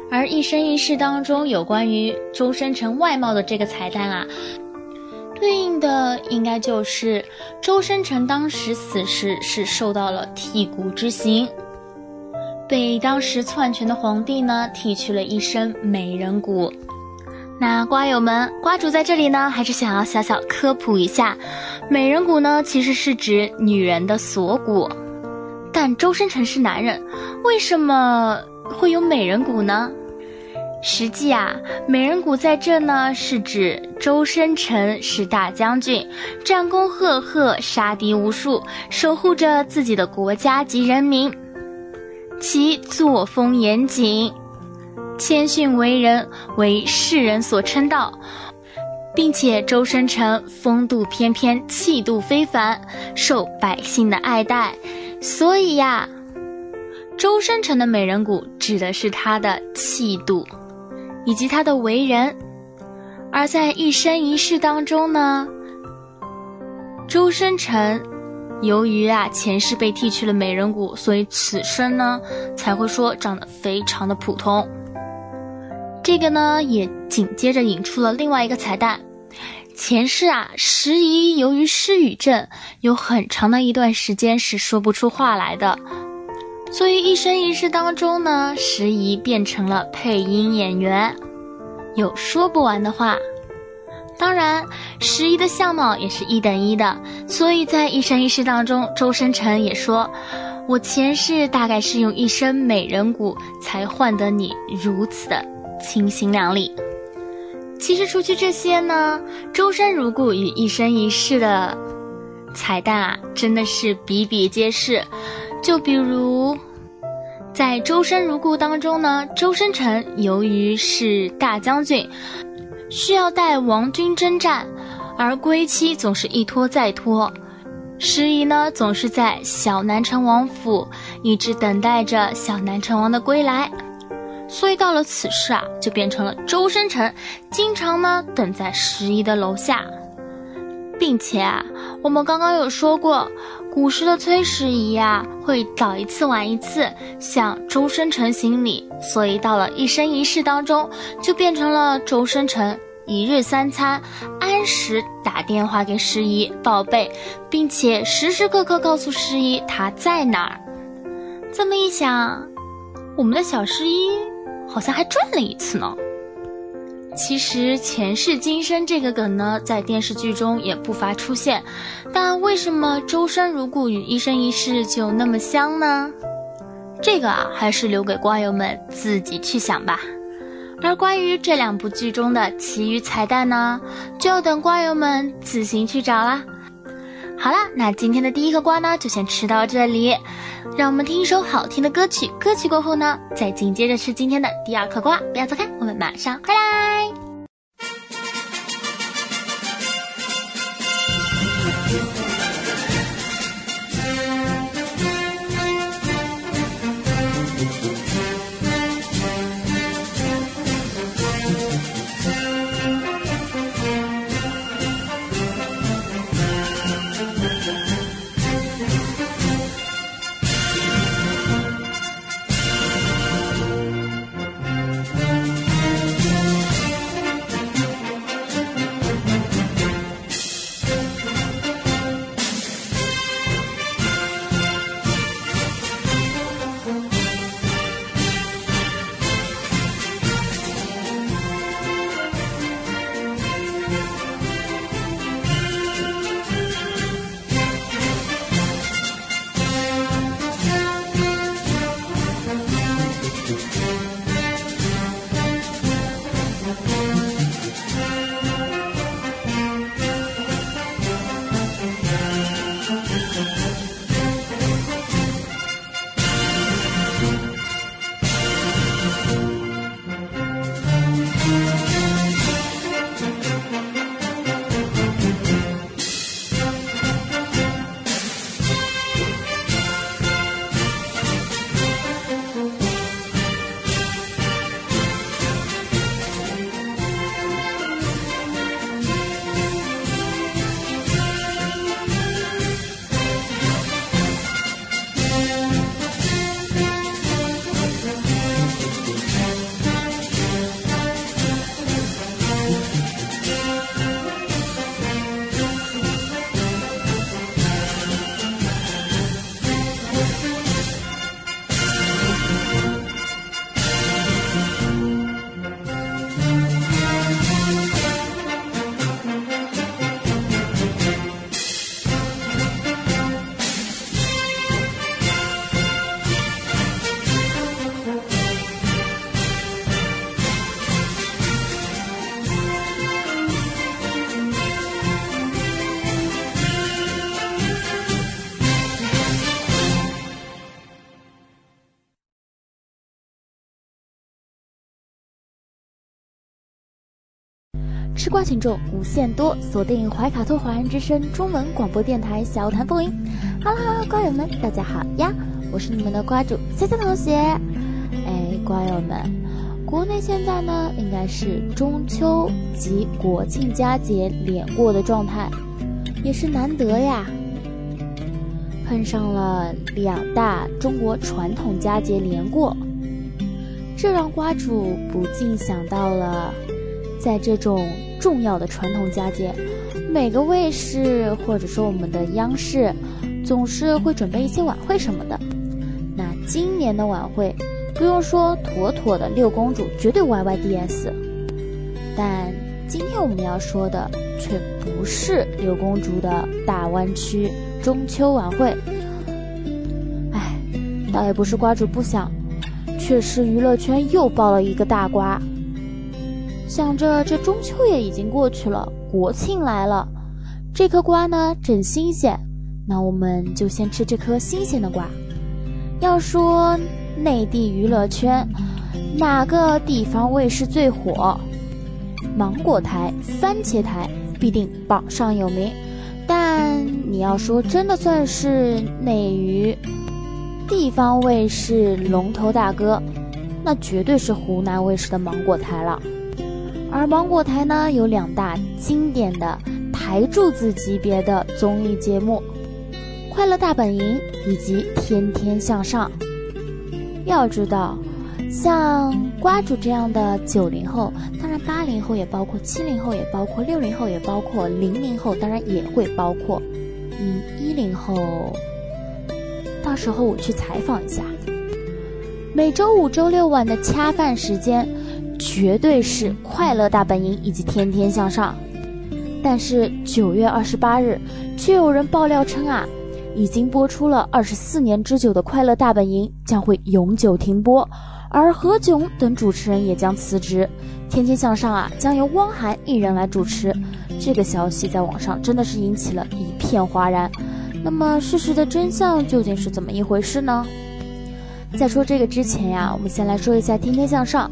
而一生一世当中有关于周深辰外貌的这个彩蛋啊，对应的应该就是周深辰当时死时是受到了剔骨之刑。被当时篡权的皇帝呢剃去了一身美人骨。那瓜友们，瓜主在这里呢，还是想要小小科普一下，美人骨呢其实是指女人的锁骨。但周深辰是男人，为什么会有美人骨呢？实际啊，美人骨在这呢是指周深辰是大将军，战功赫赫，杀敌无数，守护着自己的国家及人民。其作风严谨，谦逊为人，为世人所称道，并且周深沉风度翩翩，气度非凡，受百姓的爱戴。所以呀，周深沉的美人骨指的是他的气度，以及他的为人。而在一生一世当中呢，周深沉。由于啊前世被剃去了美人骨，所以此生呢才会说长得非常的普通。这个呢也紧接着引出了另外一个彩蛋。前世啊，时宜由于失语症，有很长的一段时间是说不出话来的，所以一生一世当中呢，时宜变成了配音演员，有说不完的话。当然，十一的相貌也是一等一的，所以在一生一世当中，周生辰也说：“我前世大概是用一身美人骨才换得你如此的清新靓丽。”其实除去这些呢，周生如故与一生一世的彩蛋啊，真的是比比皆是。就比如，在周生如故当中呢，周生辰由于是大将军，需要带王军征战，而归期总是一拖再拖，时宜呢总是在小南城王府一直等待着小南城王的归来。所以到了此时啊，就变成了周生辰经常呢等在十一的楼下，并且啊，我们刚刚有说过，古时的崔十一啊会早一次晚一次向周生辰行礼，所以到了一生一世当中，就变成了周生辰一日三餐按时打电话给十一报备，并且时时刻刻告诉十一他在哪儿。这么一想，我们的小十一。好像还转了一次呢。其实前世今生这个梗呢，在电视剧中也不乏出现，但为什么周生如故与一生一世就那么香呢？这个啊，还是留给瓜友们自己去想吧。而关于这两部剧中的其余彩蛋呢，就要等瓜友们自行去找啦。好了，那今天的第一个瓜呢，就先吃到这里。让我们听一首好听的歌曲，歌曲过后呢，再紧接着是今天的第二颗瓜。不要走开，我们马上回来。吃瓜群众无限多，锁定怀卡托华人之声中文广播电台小谈风云。Hello，瓜友们，大家好呀！我是你们的瓜主夏夏同学。哎，瓜友们，国内现在呢应该是中秋及国庆佳节连过的状态，也是难得呀，碰上了两大中国传统佳节连过，这让瓜主不禁想到了，在这种。重要的传统佳节，每个卫视或者说我们的央视，总是会准备一些晚会什么的。那今年的晚会，不用说，妥妥的六公主绝对 YYDS。但今天我们要说的却不是六公主的大湾区中秋晚会。哎，倒也不是瓜主不想，却是娱乐圈又爆了一个大瓜。想着这中秋也已经过去了，国庆来了，这颗瓜呢正新鲜，那我们就先吃这颗新鲜的瓜。要说内地娱乐圈哪个地方卫视最火？芒果台、番茄台必定榜上有名，但你要说真的算是内娱地方卫视龙头大哥，那绝对是湖南卫视的芒果台了。而芒果台呢，有两大经典的台柱子级别的综艺节目，《快乐大本营》以及《天天向上》。要知道。像瓜主这样的九零后，当然八零后也包括，七零后也包括，六零后也包括，零零后当然也会包括。嗯，一零后，到时候我去采访一下。每周五、周六晚的恰饭时间，绝对是《快乐大本营》以及《天天向上》。但是九月二十八日，却有人爆料称啊，已经播出了二十四年之久的《快乐大本营》将会永久停播。而何炅等主持人也将辞职，《天天向上》啊将由汪涵一人来主持。这个消息在网上真的是引起了一片哗然。那么事实的真相究竟是怎么一回事呢？在说这个之前呀，我们先来说一下《天天向上》。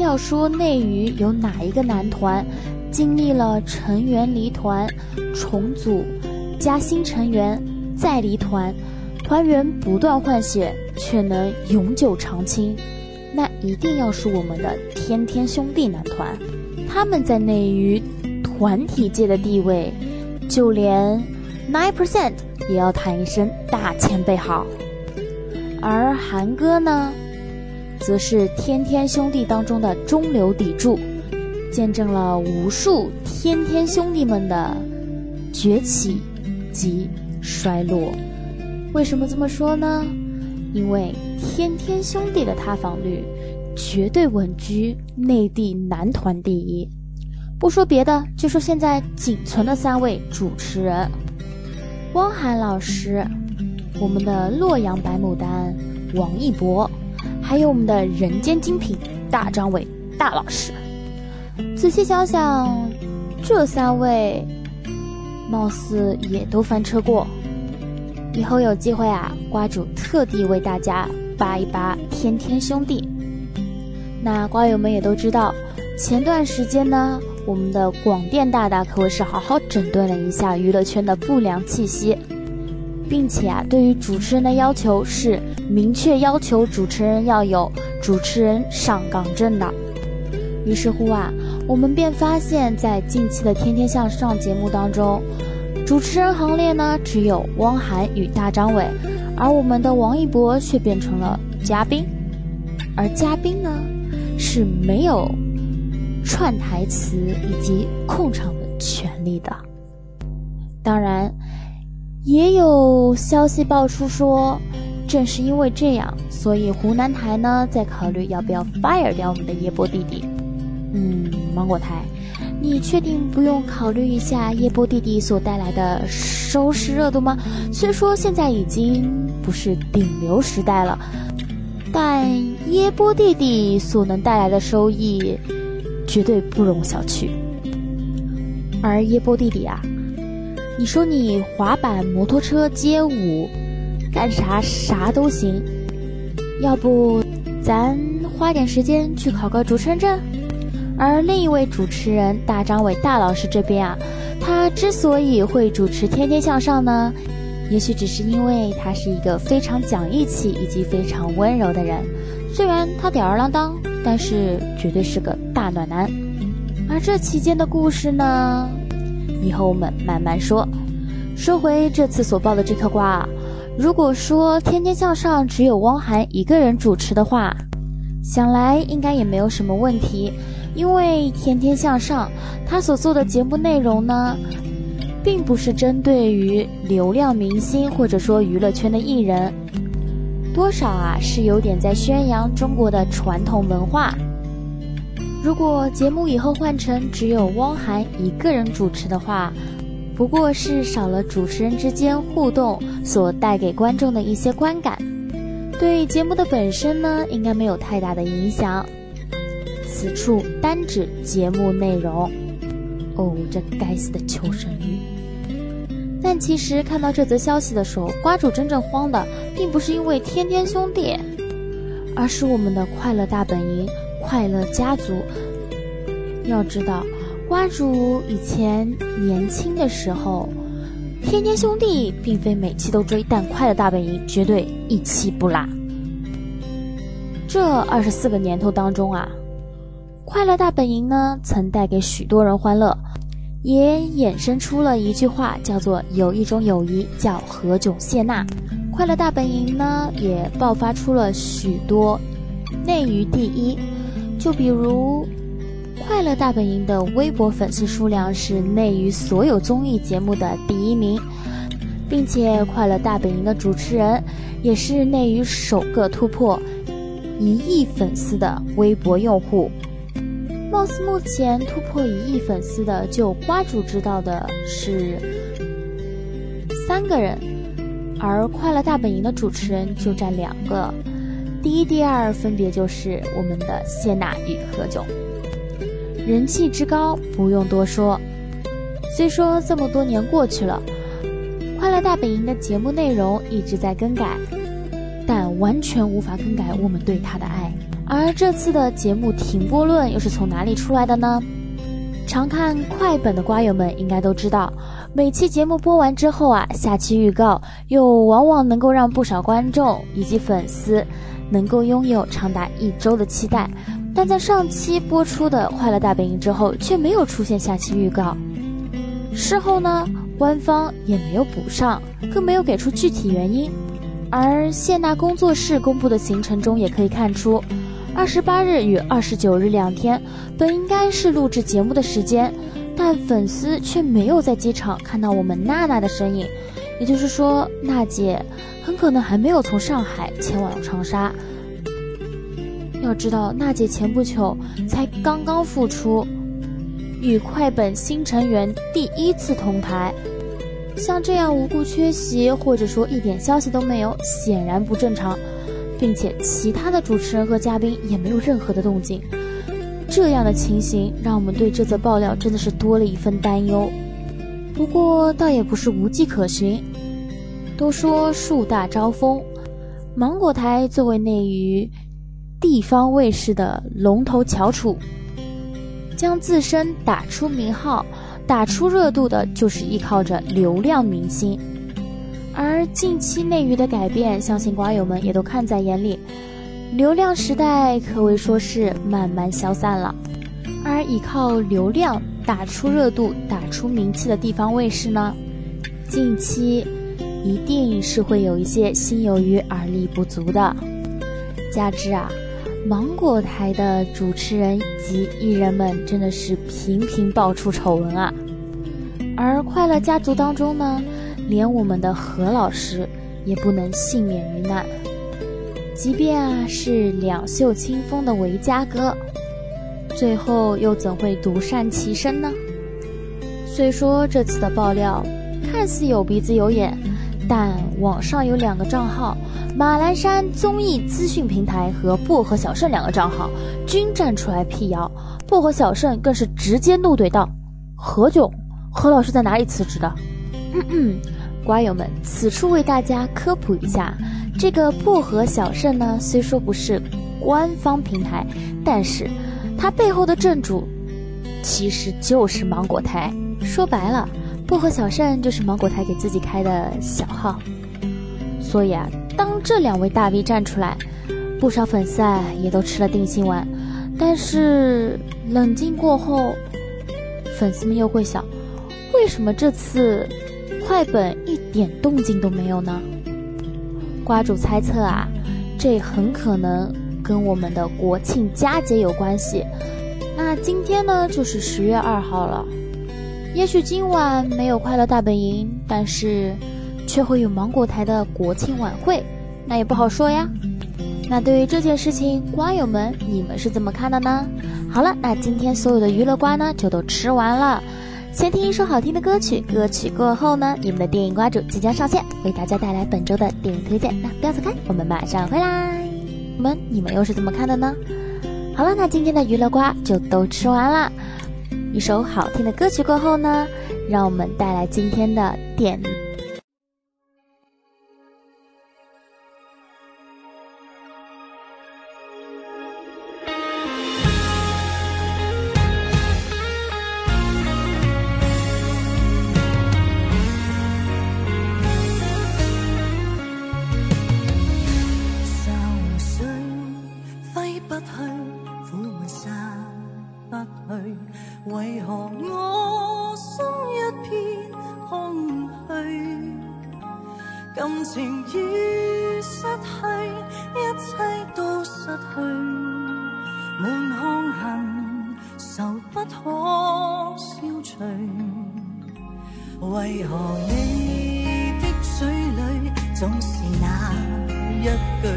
要说内娱有哪一个男团经历了成员离团、重组、加新成员、再离团？团员不断换血，却能永久长青，那一定要是我们的天天兄弟男团。他们在内娱团体界的地位，就连 nine percent 也要谈一声大前辈好。而韩哥呢，则是天天兄弟当中的中流砥柱，见证了无数天天兄弟们的崛起及衰落。为什么这么说呢？因为天天兄弟的塌房率绝对稳居内地男团第一。不说别的，就说现在仅存的三位主持人：汪涵老师，我们的洛阳白牡丹王一博，还有我们的人间精品大张伟大老师。仔细想想，这三位貌似也都翻车过。以后有机会啊，瓜主特地为大家扒一扒天天兄弟。那瓜友们也都知道，前段时间呢，我们的广电大大可谓是好好整顿了一下娱乐圈的不良气息，并且啊，对于主持人的要求是明确要求主持人要有主持人上岗证的。于是乎啊，我们便发现，在近期的《天天向上》节目当中。主持人行列呢，只有汪涵与大张伟，而我们的王一博却变成了嘉宾，而嘉宾呢是没有串台词以及控场的权利的。当然，也有消息爆出说，正是因为这样，所以湖南台呢在考虑要不要 fire 掉我们的叶波弟弟。嗯，芒果台。你确定不用考虑一下叶波弟弟所带来的收视热度吗？虽说现在已经不是顶流时代了，但叶波弟弟所能带来的收益绝对不容小觑。而叶波弟弟啊，你说你滑板、摩托车、街舞，干啥啥都行，要不咱花点时间去考个主持人证？而另一位主持人大张伟大老师这边啊，他之所以会主持《天天向上》呢，也许只是因为他是一个非常讲义气以及非常温柔的人。虽然他吊儿郎当，但是绝对是个大暖男。而这期间的故事呢，以后我们慢慢说。说回这次所爆的这颗瓜啊，如果说《天天向上》只有汪涵一个人主持的话，想来应该也没有什么问题。因为天天向上，他所做的节目内容呢，并不是针对于流量明星或者说娱乐圈的艺人，多少啊是有点在宣扬中国的传统文化。如果节目以后换成只有汪涵一个人主持的话，不过是少了主持人之间互动所带给观众的一些观感，对节目的本身呢，应该没有太大的影响。此处单指节目内容。哦，这该死的求生欲！但其实看到这则消息的时候，瓜主真正慌的，并不是因为天天兄弟，而是我们的快乐大本营。快乐家族，要知道，瓜主以前年轻的时候，天天兄弟并非每期都追，但快乐大本营绝对一期不落。这二十四个年头当中啊，快乐大本营呢曾带给许多人欢乐，也衍生出了一句话，叫做“有一种友谊叫何炅谢娜”。快乐大本营呢也爆发出了许多内娱第一。就比如，《快乐大本营》的微博粉丝数量是内娱所有综艺节目的第一名，并且《快乐大本营》的主持人也是内娱首个突破一亿粉丝的微博用户。貌似目前突破一亿粉丝的，就瓜主知道的是三个人，而《快乐大本营》的主持人就占两个。第一、第二分别就是我们的谢娜与何炅，人气之高不用多说。虽说这么多年过去了，《快乐大本营》的节目内容一直在更改，但完全无法更改我们对他的爱。而这次的节目停播论又是从哪里出来的呢？常看快本的瓜友们应该都知道，每期节目播完之后啊，下期预告又往往能够让不少观众以及粉丝。能够拥有长达一周的期待，但在上期播出的《快乐大本营》之后，却没有出现下期预告。事后呢，官方也没有补上，更没有给出具体原因。而谢娜工作室公布的行程中也可以看出，二十八日与二十九日两天本应该是录制节目的时间，但粉丝却没有在机场看到我们娜娜的身影。也就是说，娜姐很可能还没有从上海前往长沙。要知道，娜姐前不久才刚刚复出，与快本新成员第一次同台，像这样无故缺席，或者说一点消息都没有，显然不正常，并且其他的主持人和嘉宾也没有任何的动静。这样的情形，让我们对这则爆料真的是多了一份担忧。不过倒也不是无迹可寻。都说树大招风，芒果台作为内娱地方卫视的龙头翘楚，将自身打出名号、打出热度的，就是依靠着流量明星。而近期内娱的改变，相信瓜友们也都看在眼里，流量时代可谓说是慢慢消散了。而依靠流量打出热度、打出名气的地方卫视呢，近期。一定是会有一些心有余而力不足的。加之啊，芒果台的主持人及艺人们真的是频频爆出丑闻啊。而快乐家族当中呢，连我们的何老师也不能幸免于难。即便啊是两袖清风的维嘉哥，最后又怎会独善其身呢？虽说这次的爆料看似有鼻子有眼。但网上有两个账号，马栏山综艺资讯平台和薄荷小盛两个账号均站出来辟谣，薄荷小盛更是直接怒怼道：“何炅，何老师在哪里辞职的？”嗯嗯，瓜友们，此处为大家科普一下，这个薄荷小盛呢，虽说不是官方平台，但是它背后的正主其实就是芒果台。说白了。薄荷小盛就是芒果台给自己开的小号，所以啊，当这两位大 V 站出来，不少粉丝啊也都吃了定心丸。但是冷静过后，粉丝们又会想，为什么这次快本一点动静都没有呢？瓜主猜测啊，这很可能跟我们的国庆佳节有关系。那今天呢，就是十月二号了。也许今晚没有快乐大本营，但是却会有芒果台的国庆晚会，那也不好说呀。那对于这件事情，瓜友们你们是怎么看的呢？好了，那今天所有的娱乐瓜呢，就都吃完了。先听一首好听的歌曲，歌曲过后呢，你们的电影瓜主即将上线，为大家带来本周的电影推荐。那不要走开，我们马上回来。们你们又是怎么看的呢？好了，那今天的娱乐瓜就都吃完了。一首好听的歌曲过后呢，让我们带来今天的点。何我心一片空虚，感情已失去，一切都失去，满腔恨愁不可消除。为何你的嘴里总是那一句？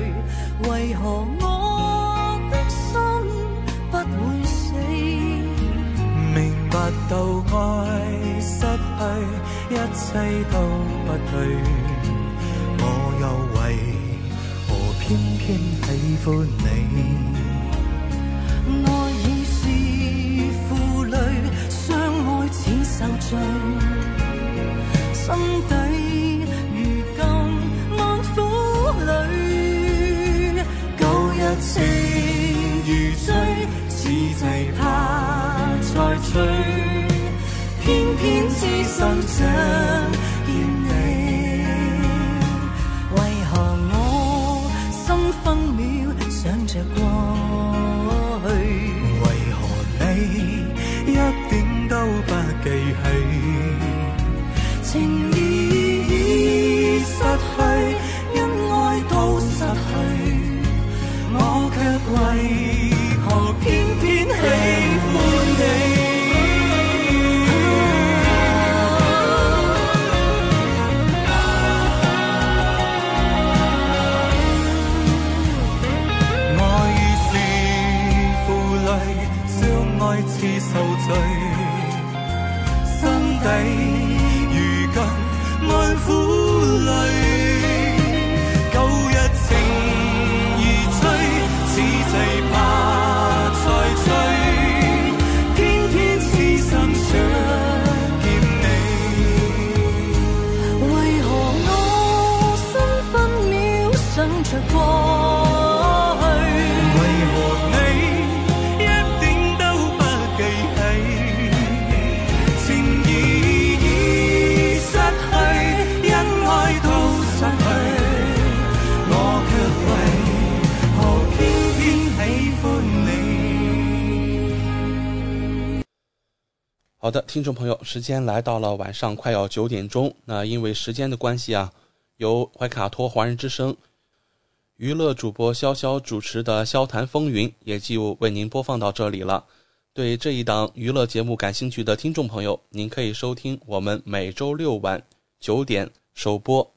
为何？低都不对我又为何偏偏喜欢你？爱已是负累相爱似受罪心底如今万苦泪旧日情如醉此际 ส่ง 好的，听众朋友，时间来到了晚上快要九点钟。那因为时间的关系啊，由怀卡托华人之声娱乐主播潇潇主持的《萧谈风云》也就为您播放到这里了。对这一档娱乐节目感兴趣的听众朋友，您可以收听我们每周六晚九点首播。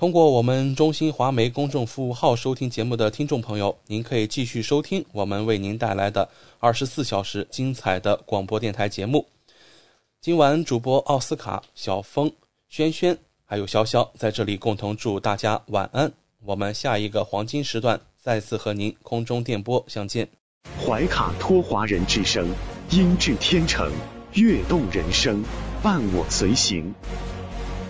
通过我们中新华媒公众服务号收听节目的听众朋友，您可以继续收听我们为您带来的二十四小时精彩的广播电台节目。今晚主播奥斯卡、小峰、轩轩还有潇潇在这里共同祝大家晚安。我们下一个黄金时段再次和您空中电波相见。怀卡托华人之声，音质天成，悦动人生，伴我随行。